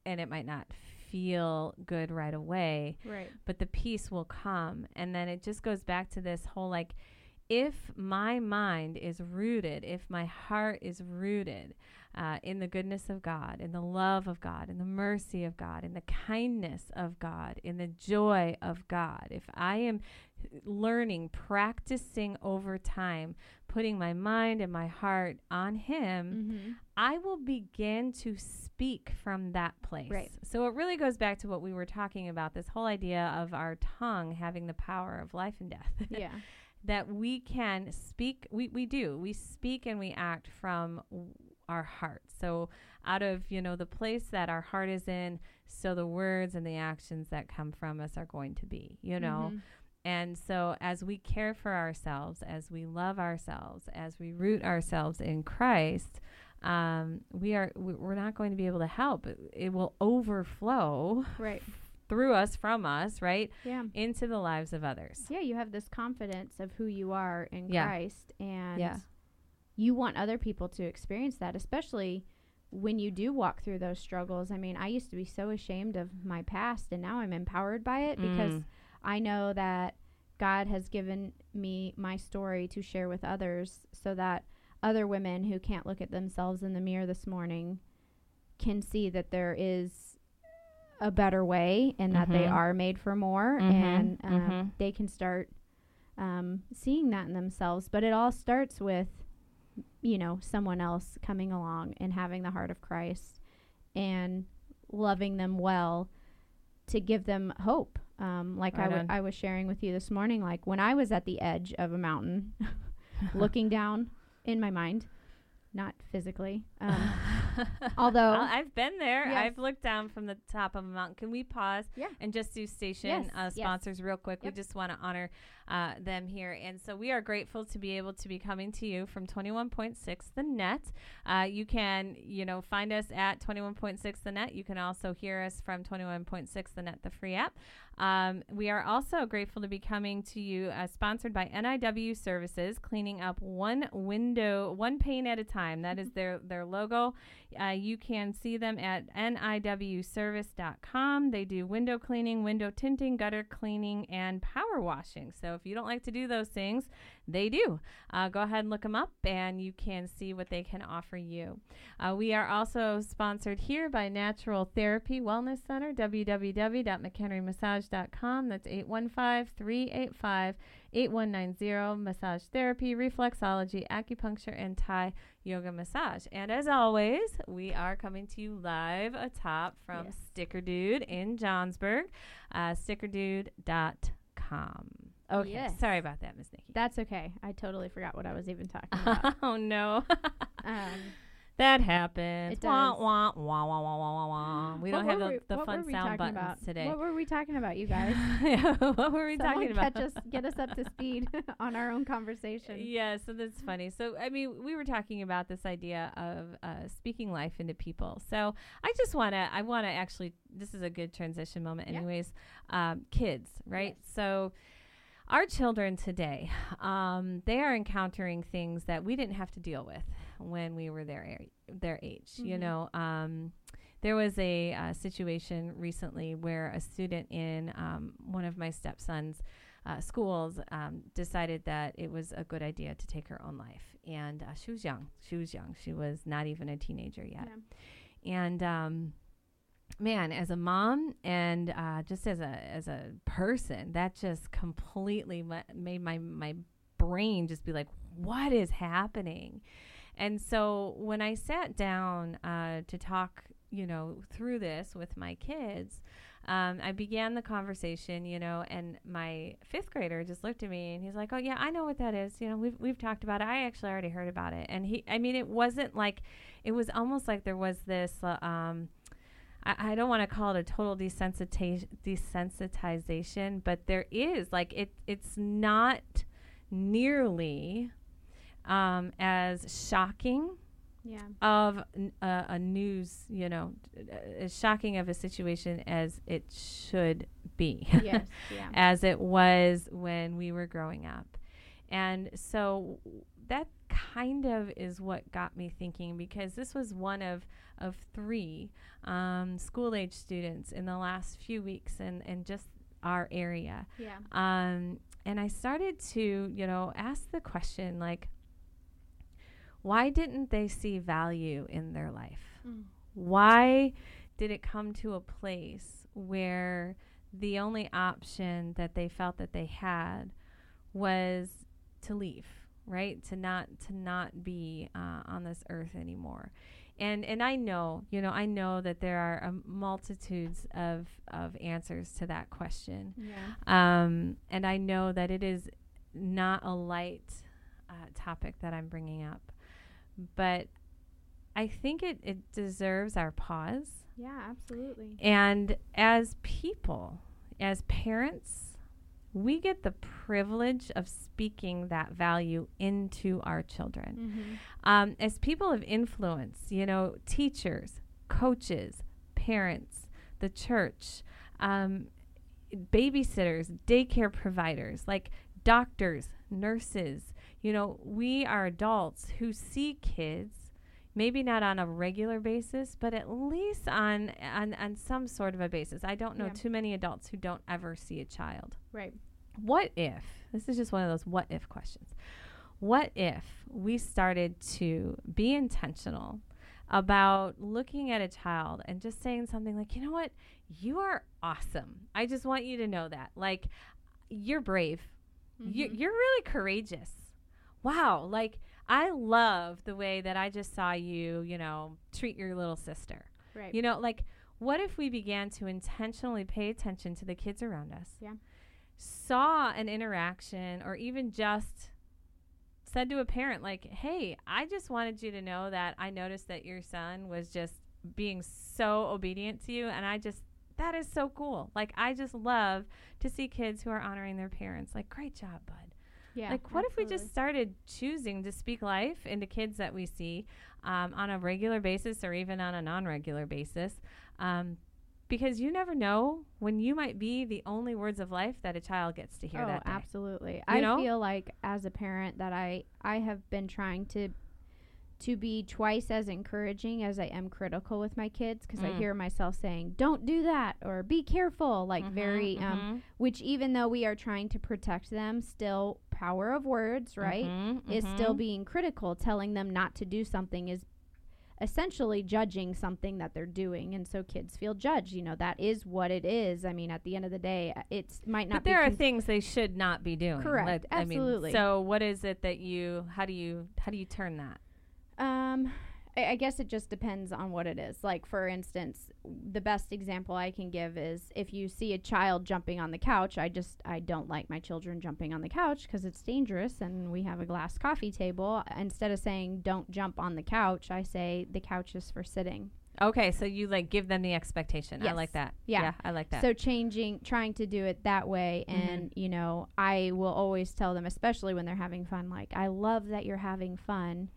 and it might not feel good right away right but the peace will come. And then it just goes back to this whole like, if my mind is rooted, if my heart is rooted uh, in the goodness of God, in the love of God, in the mercy of God, in the kindness of God, in the joy of God, if I am learning, practicing over time, putting my mind and my heart on Him, mm-hmm. I will begin to speak from that place. Right. So it really goes back to what we were talking about this whole idea of our tongue having the power of life and death. yeah that we can speak, we, we do, we speak and we act from w- our heart. So out of, you know, the place that our heart is in, so the words and the actions that come from us are going to be, you know. Mhm. And so, as we care for ourselves, as we love ourselves, as we root ourselves in Christ, um, we are we- we're not going to be able to help. It, it will overflow right through us, from us, right, yeah into the lives of others. yeah you have this confidence of who you are in Yeah. Christ and Yeah. you want other people to experience that especially when you do walk through those struggles i mean i used to be so ashamed of my past and now i'm empowered by it because Mm. I know that God has given me my story to share with others so that other women who can't look at themselves in the mirror this morning can see that there is a better way and that they Mhm. are made for more Mhm, and uh, mhm. they can start um, seeing that in themselves. But it all starts with, you know, someone else coming along and having the heart of Christ and loving them well to give them hope. Um, like I Right wa- on. I was sharing with you this morning, like when I was at the edge of a mountain, looking down in my mind, not physically. Um, although- Well, I've been there. Yes. I've looked down from the top of a mountain. Can we pause Yeah. and just do station Yes, uh, yes. sponsors real quick? Yep. We just want to honor uh, them here. And so we are grateful to be able to be coming to you from 21.6 The Net. Uh, you can, you know, find us at 21.6 The Net. You can also hear us from 21.6 The Net, the free app. Um, we are also grateful to be coming to you, uh, sponsored by NIW Services, cleaning up one window, one pane at a time. That is their their logo. Uh, you can see them at niwservice.com. They do window cleaning, window tinting, gutter cleaning, and power washing. So if you don't like to do those things, they do. Uh, go ahead and look them up, and you can see what they can offer you. Uh, we are also sponsored here by Natural Therapy Wellness Center, www.mchenrymassage.com. That's 815 385 8190. Massage therapy, reflexology, acupuncture, and Thai yoga massage. And as always, we are coming to you live atop from Yes. Sticker Dude in Johnsburg, uh, stickerdude.com. Okay, Yes. sorry about that, Miss Nikki. That's okay. I totally forgot what I was even talking about. oh no. um, That happens. It Wah, does. wah, wah, wah, wah, wah, wah, wah. We what don't have were the, we- the fun sound talking buttons about? today. What were we talking about, you guys? Yeah, what were we Someone talking about? catch us, get us up to speed on our own conversation. Yeah, so that's funny. So, I mean, we were talking about this idea of uh, speaking life into people. So, I just want to, I want to actually, this is a good transition moment, Yeah. anyways. Um, kids, right? Yes. So, our children today, um, they are encountering things that we didn't have to deal with when we were their their age. You Mhm. know, um, there was a uh, situation recently where a student in um, one of my stepson's uh, schools um, decided that it was a good idea to take her own life, and uh, she was young. She was young. She was not even a teenager yet, and um, man, as a mom and uh, just as a as a person, that just completely ma- made my my brain just be like, what is happening? And so when I sat down uh, to talk, you know, through this with my kids, um, I began the conversation, you know, and my fifth grader just looked at me and he's like, "Oh yeah, I know what that is. You know, we've we've talked about it. I actually already heard about it." And he, I mean, it wasn't like, it was almost like there was this. Uh, um, I, don't want to call it a total desensitization, desensitization, but there is like it. It's not nearly um, as shocking Yeah. of uh, a news, you know, as shocking of a situation as it should be, yes. Yeah. as it was when we were growing up. And so that kind of is what got me thinking because this was one of, of three um, school age students in the last few weeks in, in just our area. Yeah. Um, and I started to, you know, ask the question like, why didn't they see value in their life? Mm. Why did it come to a place where the only option that they felt that they had was to leave, right? To not to not be uh, on this earth anymore. And and I know, you know, I know that there are um, multitudes of of answers to that question. Yeah. Um, and I know that it is not a light uh, topic that I'm bringing up, but I think it, it deserves our pause. Yeah. Absolutely. And as people, as parents, we get the privilege of speaking that value into our children. Mm-hmm. Um, as people of influence, you know, teachers, coaches, parents, the church, um, babysitters, daycare providers, like doctors, nurses, you know, we are adults who see kids, maybe not on a regular basis, but at least on on, on some sort of a basis. I don't know Yeah. too many adults who don't ever see a child. Right. What if this is just one of those what if questions? What if we started to be intentional about looking at a child and just saying something like, you know what, you are awesome. I just want you to know that. Like, you're brave. You, Mhm. you're really courageous. Wow. Like, I love the way that I just saw you, you know, treat your little sister. Right. You know, like, what if we began to intentionally pay attention to the kids around us? Yeah. Saw an interaction or even just said to a parent, like, hey, I just wanted you to know that I noticed that your son was just being so obedient to you. And I just, that is so cool. Like, I just love to see kids who are honoring their parents. Like, great job, bud. Yeah. Like, what if we just started choosing to speak life into kids that we see um, on a regular basis or even on a non regular basis? Um, because you never know when you might be the only words of life that a child gets to hear oh, that day. absolutely. I know? feel like as a parent that I I have been trying to to be twice as encouraging as I am critical with my kids because I Mm. hear myself saying, "Don't do that" or "Be careful," like Mhm, very um mhm, which even though we are trying to protect them, still power of words, right? mhm, Is still mhm. being critical, telling them not to do something is essentially judging something that they're doing and so kids feel judged you know that is what it is i mean at the end of the day it's might not But be there are con- things they should not be doing. Correct, I mean, absolutely. so what is it that you? How do you? How do you turn that? Um, I, I guess it just depends on what it is. Like for instance, the best example I can give is if you see a child jumping on the couch. I just I don't like my children jumping on the couch because it's dangerous, and we have a glass coffee table. Instead of saying don't jump on the couch, I say the couch is for sitting. Okay, so you like give them the expectation. I Yes. like that. Yeah. I like that. So changing, trying to do it that way, Mhm. and you know, I will always tell them, especially when they're having fun, like I love that you're having fun,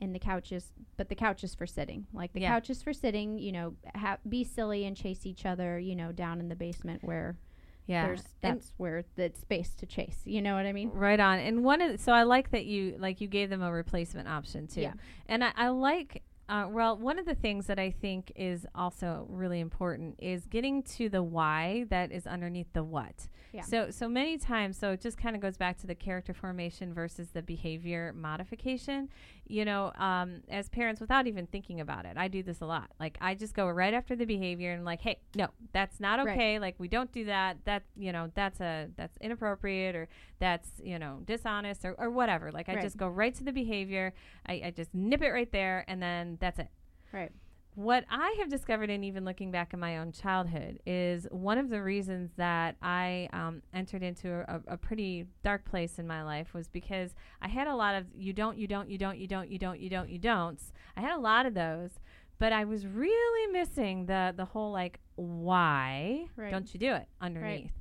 and the couch is, but the couch is for sitting. Like the Yeah. couch is for sitting. You know, ha- be silly and chase each other. You know, down in the basement where yeah. there's And- that's where the space to chase. You know what I mean? Right on. And one of the, so I like that you like you gave them a replacement option too. Yeah. And I, I like uh, well one of the things that I think is also really important is getting to the why that is underneath the what. Yeah. So so many times so it just kind of goes back to the character formation versus the behavior modification. You know, um, as parents without even thinking about it, I do this a lot. Like I just go right after the behavior and like, hey, no, that's not Right. okay. Like we don't do that. That you know, that's a that's inappropriate or that's you know dishonest or, or whatever. Like i just go right to the behavior. I, I just nip it right there and then that's it. Right. what i have discovered and even looking back in my own childhood is one of the reasons that i um, entered into a, a pretty dark place in my life was because i had a lot of you don't you don't you don't you don't you don't you don't you don'ts. I had a lot of those but i was really missing the the whole like why Right. don't you do it underneath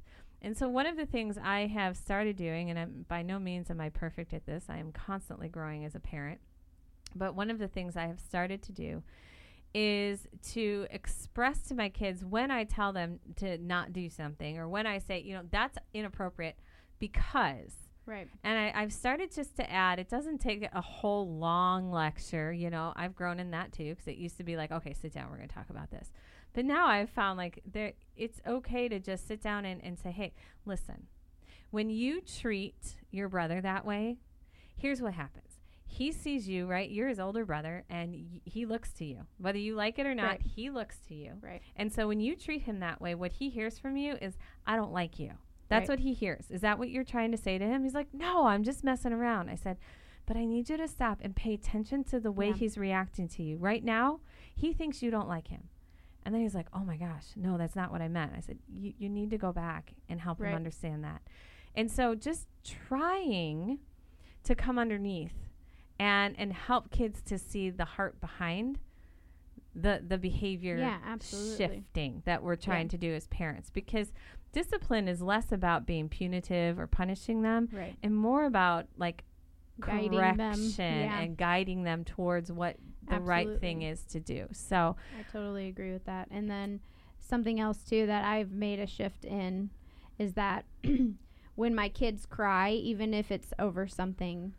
and so one of the things I have started doing, and I'm, by no means am I perfect at this, I am constantly growing as a parent. But one of the things I have started to do is to express to my kids when I tell them to not do something or when I say, you know, that's inappropriate because Right. and I, I've started just to add, it doesn't take a whole long lecture. You know, I've grown in that too because it used to be like, okay, sit down, we're going to talk about this. But now I've found like there, it's okay to just sit down and, and say, hey, listen, when you treat your brother that way, here's what happens. He sees you, right? You're his older brother, and y- he looks to you. Whether you like it or not, Right. he looks to you. Right. And so when you treat him that way, what he hears from you is, I don't like you. That's Right. what he hears. Is that what you're trying to say to him? He's like, No, I'm just messing around. I said, But I need you to stop and pay attention to the way Yeah. he's reacting to you. Right now, he thinks you don't like him. And then he's like, Oh my gosh, no, that's not what I meant. I said, You, you need to go back and help Right. him understand that. And so just trying to come underneath and and help kids to see the heart behind the the behavior Yeah, shifting that we're trying Yeah. to do as parents because discipline is less about being punitive or punishing them Right. and more about like Guiding correction them, yeah. and guiding them towards what the right thing is to do. So, I totally agree with that. And then something else too that I've made a shift in is that when my kids cry, even if it's over something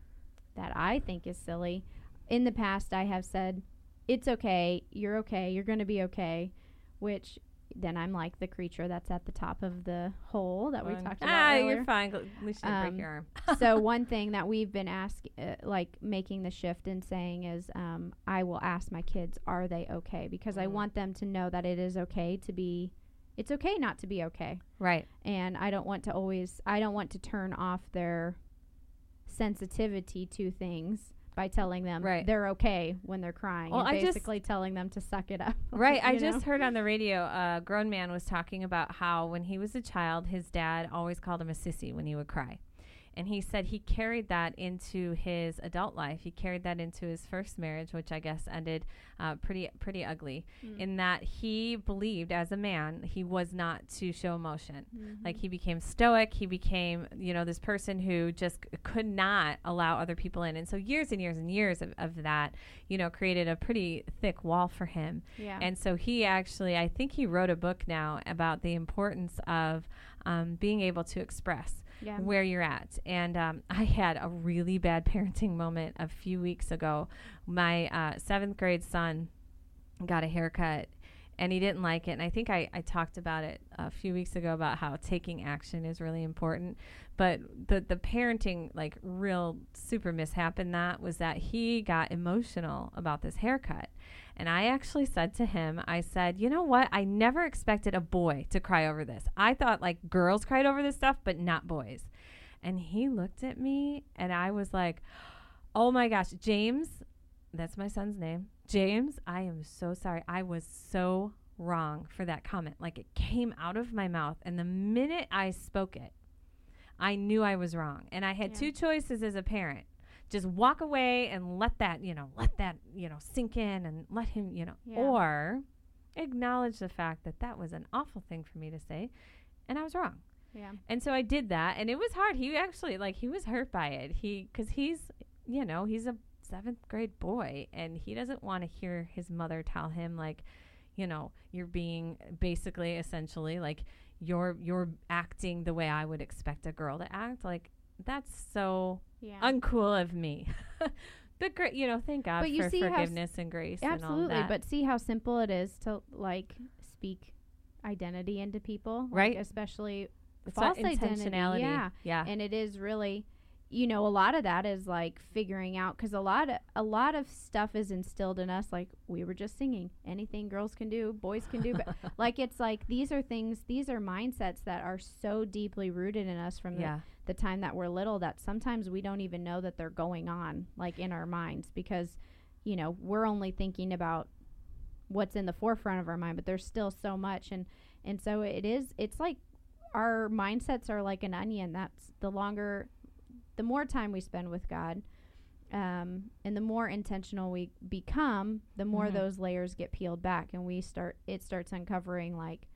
that I think is silly, in the past I have said, it's okay. You're okay. You're going to be okay. Which then I'm like the creature that's at the top of the hole that we talked about Ah, earlier. you're fine. Gl- At least you didn't Um, break your arm. so one thing that we've been asking, uh, like making the shift and saying is, um, I will ask my kids, are they okay? Because I Mhm. want them to know that it is okay to be. It's okay not to be okay, Right. and I don't want to always. I don't want to turn off their sensitivity to things by telling them Right. they're okay when they're crying, Well, and I just- basically telling them to suck it up. Right. I know? just heard on the radio a grown man was talking about how when he was a child, his dad always called him a sissy when he would cry. And he said he carried that into his adult life. He carried that into his first marriage, which I guess ended uh, pretty pretty ugly. Mm. In that he believed, as a man, he was not to show emotion. Mhm. Like he became stoic. He became, you know, this person who just c- could not allow other people in. And so years and years and years of, of that, you know, created a pretty thick wall for him. yeah. And so he actually, I think he wrote a book now about the importance of um, being able to express yeah. where you're at. And um, I had a really bad parenting moment a few weeks ago. My uh, seventh grade son got a haircut and he didn't like it. And I think I, I talked about it a few weeks ago about how taking action is really important. But the, the parenting, like, real super mishap in that was that he got emotional about this haircut. And I actually said to him, I said, you know what? I never expected a boy to cry over this. I thought like girls cried over this stuff, but not boys. And he looked at me and I was like, oh my gosh, James, that's my son's name. James, I am so sorry. I was so wrong for that comment. Like it came out of my mouth. And the minute I spoke it, I knew I was wrong. And I had Yeah. two choices as a parent just walk away and let that, you know, let that, you know, sink in and let him, you know, Yeah. or acknowledge the fact that that was an awful thing for me to say and I was wrong. yeah. And so I did that and it was hard. He actually like he was hurt by it. He cuz he's, you know, he's a 7th grade boy and he doesn't want to hear his mother tell him like, you know, you're being basically essentially like you're you're acting the way I would expect a girl to act. Like that's so Yeah. uncool of me. but great, you know, thank God But you for see how s- forgiveness and grace and all Absolutely, that. but see how simple it is to like speak identity into people, like, Right. especially It's false identity. intentionality. Yeah, yeah. and it is really, you know, a lot of that is like figuring out because a lot of a lot of stuff is instilled in us. Like we were just singing, anything girls can do, boys can do. But like it's like these are things, these are mindsets that are so deeply rooted in us from the the time that we're little that sometimes we don't even know that they're going on like in our minds because you know we're only thinking about what's in the forefront of our mind but there's still so much and and so it is it's like our mindsets are like an onion that's the longer the more time we spend with god um, and the more intentional we become the more Mhm. those layers get peeled back and we start it starts uncovering like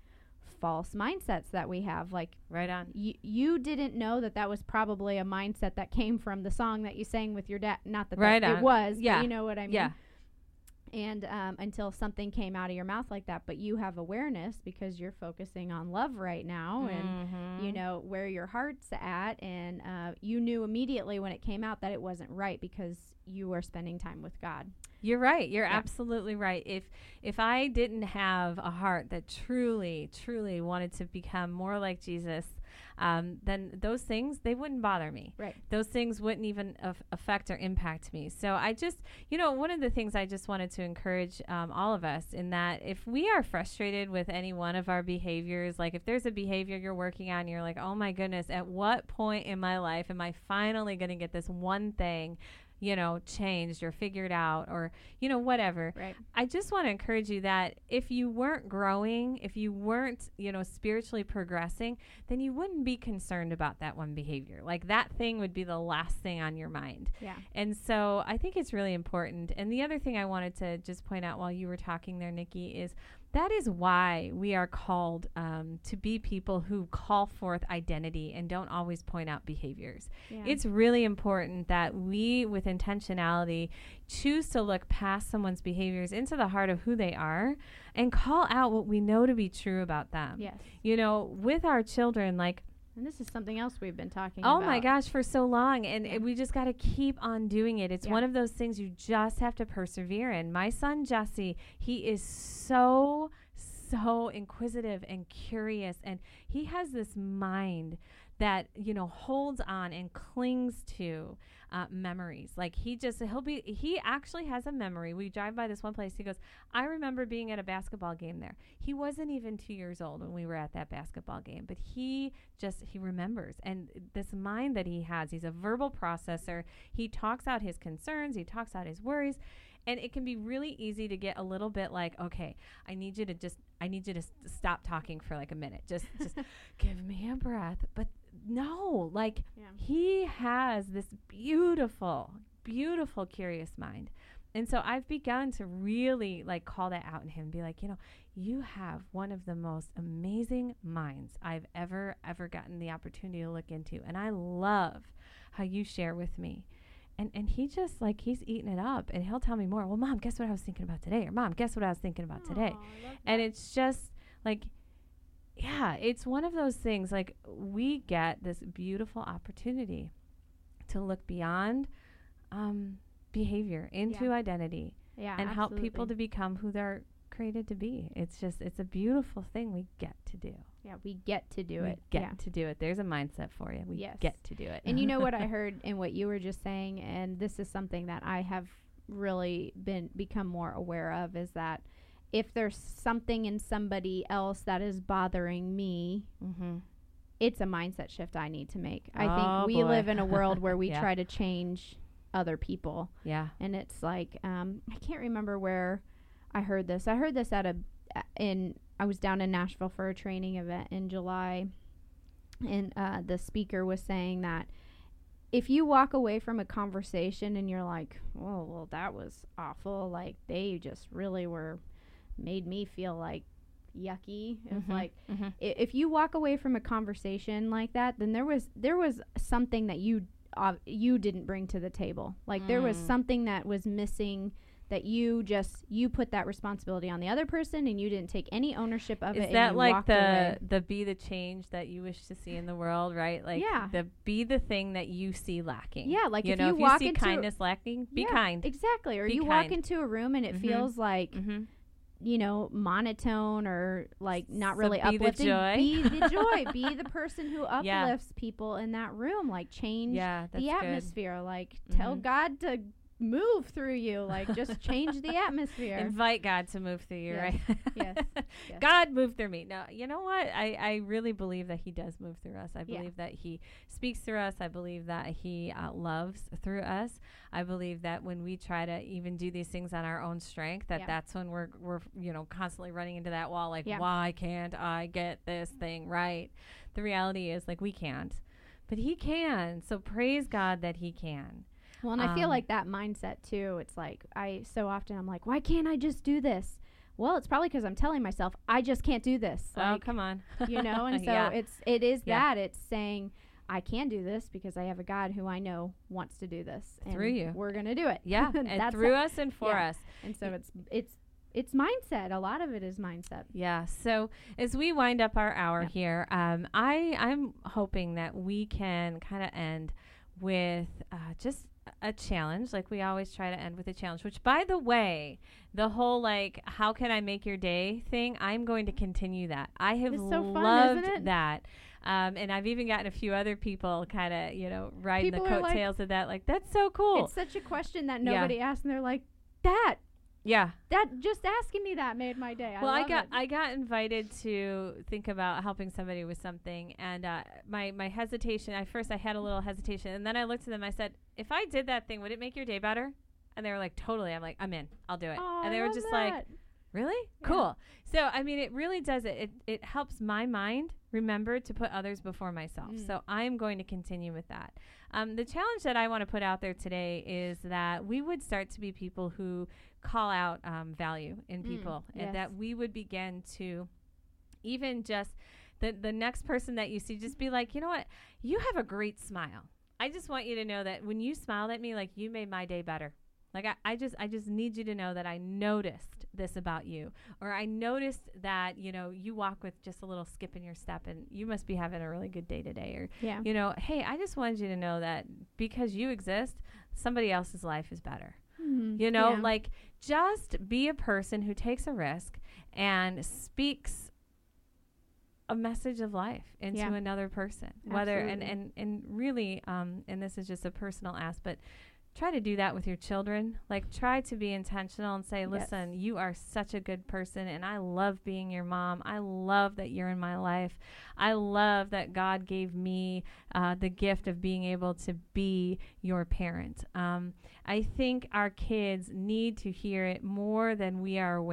false mindsets that we have like Right on. you you didn't know that that was probably a mindset that came from the song that you sang with your dad. Not that, that Right it on. was, Yeah. you know what I mean. Yeah. And um, until something came out of your mouth like that, but you have awareness because you're focusing on love right now, and you Mhm. know where your heart's at, and uh, you knew immediately when it came out that it wasn't right because you were spending time with God. You're right. You're Yeah. absolutely right. If if I didn't have a heart that truly, truly wanted to become more like Jesus, um, then those things they wouldn't bother me. Right. Those things wouldn't even af- affect or impact me. So I just, you know, one of the things I just wanted to encourage um, all of us in that if we are frustrated with any one of our behaviors, like if there's a behavior you're working on, you're like, oh my goodness, at what point in my life am I finally going to get this one thing? You know, changed or figured out or, you know, whatever. Right. I just want to encourage you that if you weren't growing, if you weren't, you know, spiritually progressing, then you wouldn't be concerned about that one behavior. Like that thing would be the last thing on your mind. Yeah. And so I think it's really important. And the other thing I wanted to just point out while you were talking there, Nikki, is that is why we are called um, to be people who call forth identity and don't always point out behaviors. Yeah. It's really important that we, with intentionality, choose to look past someone's behaviors into the heart of who they are and call out what we know to be true about them. yes. You know, with our children, like, And this is something else we've been talking Oh about. my gosh, for so long. And Yeah. we just got to keep on doing it. It's Yeah. one of those things you just have to persevere in. My son, Jesse, he is so, so inquisitive and curious. And he has this mind that, you know, holds on and clings to uh, memories. Like he just, he'll be, he actually has a memory. We drive by this one place. He goes, I remember being at a basketball game there. He wasn't even two years old when we were at that basketball game, but he just he remembers and this mind that he has he's a verbal processor he talks out his concerns he talks out his worries and it can be really easy to get a little bit like okay i need you to just i need you to s- stop talking for like a minute just just give me a breath but no like Yeah. he has this beautiful beautiful curious mind and so i've begun to really like call that out in him and be like you know you have one of the most amazing minds I've ever, ever gotten the opportunity to look into. And I love how you share with me. And, and he just like, he's eating it up and he'll tell me more. Well, mom, guess what I was thinking about today? Or mom, guess what I was thinking about today? Aw, I love And it's just like, yeah, it's one of those things like we get this beautiful opportunity to look beyond um, behavior into Yeah. identity yeah, and help people to become who they're created to be. It's just it's a beautiful thing we get to do. Yeah, we get to do we it. get yeah. to do it. There's a mindset for you. We Yes. get to do it. And you know what I heard in what you were just saying, and this is something that I have really been become more aware of is that if there's something in somebody else that is bothering me, mm-hmm. it's a mindset shift I need to make. I Oh, think we boy. live in a world where we Yeah. try to change other people, Yeah. and it's like um, I can't remember where I heard this. I heard this at a in I was down in Nashville for a training event in July, and uh, the speaker was saying that if you walk away from a conversation and you're like, "Oh, well, that was awful," like they just really were made me feel like yucky. It's Mhm. like Mm-hmm. i- if you walk away from a conversation like that, then there was there was something that you uh, you didn't bring to the table. Like there was Mm. something that was missing that you just you put that responsibility on the other person and you didn't take any ownership of it. Is that like the away. the be the change that you wish to see in the world, right? Like Yeah. the be the thing that you see lacking. Yeah, like you if know, you if walk you see into- kindness lacking, be Yeah, kind. exactly? Or Be you walk into a room and it Mhm. feels like mm-hmm. you know monotone or like not So really be the uplifting. joy. Be the joy. be the person who Yeah. uplifts people in that room. Like change Yeah, the good. atmosphere. Like tell Mhm. God to move through you. Like just change the atmosphere. Invite God to move through you, Yes, right? yes, yes. God move through me. Now, you know what? I, I really believe that He does move through us. I Yeah. believe that He speaks through us. I believe that He uh, loves through us. I believe that when we try to even do these things on our own strength, that Yeah. that's when we're we're you know constantly running into that wall. Like, Yeah. why can't I get this thing right? The reality is like we can't, but He can. So praise God that He can. Well, and I feel Um, like that mindset too. It's like I so often I'm like, why can't I just do this? Well, it's probably because I'm telling myself I just can't do this. oh, come on. you know, and so Yeah. it's it is Yeah. that it's saying I can do this because I have a God who I know wants to do this and Through you. We're gonna do it. Yeah, and That's through us and for yeah. us. and so it's it's it's mindset. A lot of it is mindset. Yeah. So as we wind up our hour Yeah. here, um, I I'm hoping that we can kind of end with uh, just a challenge, like we always try to end with a challenge. Which, by the way, the whole like "How can I make your day?" thing, I'm going to continue that. I have so loved isn't that. Um, and I've even gotten a few other people kind of, you know, riding People the are like- coattails of that. Like, that's so cool. It's such a question that Yeah. nobody asked, and they're like, that yeah. that just asking me that made my day. well, I love got it. I got invited to think about helping somebody with something, and uh, my my hesitation. At first, I had a little hesitation, and then I looked at them. I said, "If I did that thing, would it make your day better?" And they were like, "Totally." I'm like, "I'm in. I'll do it." Aw, and I they were love just like. Really? Yeah. Cool. So, I mean, it really does it. It, it helps my mind remember to put others before myself. Mm. So, I'm going to continue with that. Um, the challenge that I want to put out there today is that we would start to be people who call out um, value in Mm, people yes. and that we would begin to even just the, the next person that you see, just be like, you know what? You have a great smile. I just want you to know that when you smiled at me, like you made my day better. Like I, I just I just need you to know that I noticed this about you or i noticed that you know you walk with just a little skip in your step and you must be having a really good day today or Yeah. you know hey i just wanted you to know that because you exist somebody else's life is better Mhm. you know Yeah. like just be a person who takes a risk and speaks a message of life into Yeah. another person whether and, and and really um and this is just a personal ask but try to do that with your children. Like try to be intentional and say Yes. listen you are such a good person and i love being your mom. I love that you're in my life. I love that god gave me uh, the gift of being able to be your parent. Um, i think our kids need to hear it more than we are aware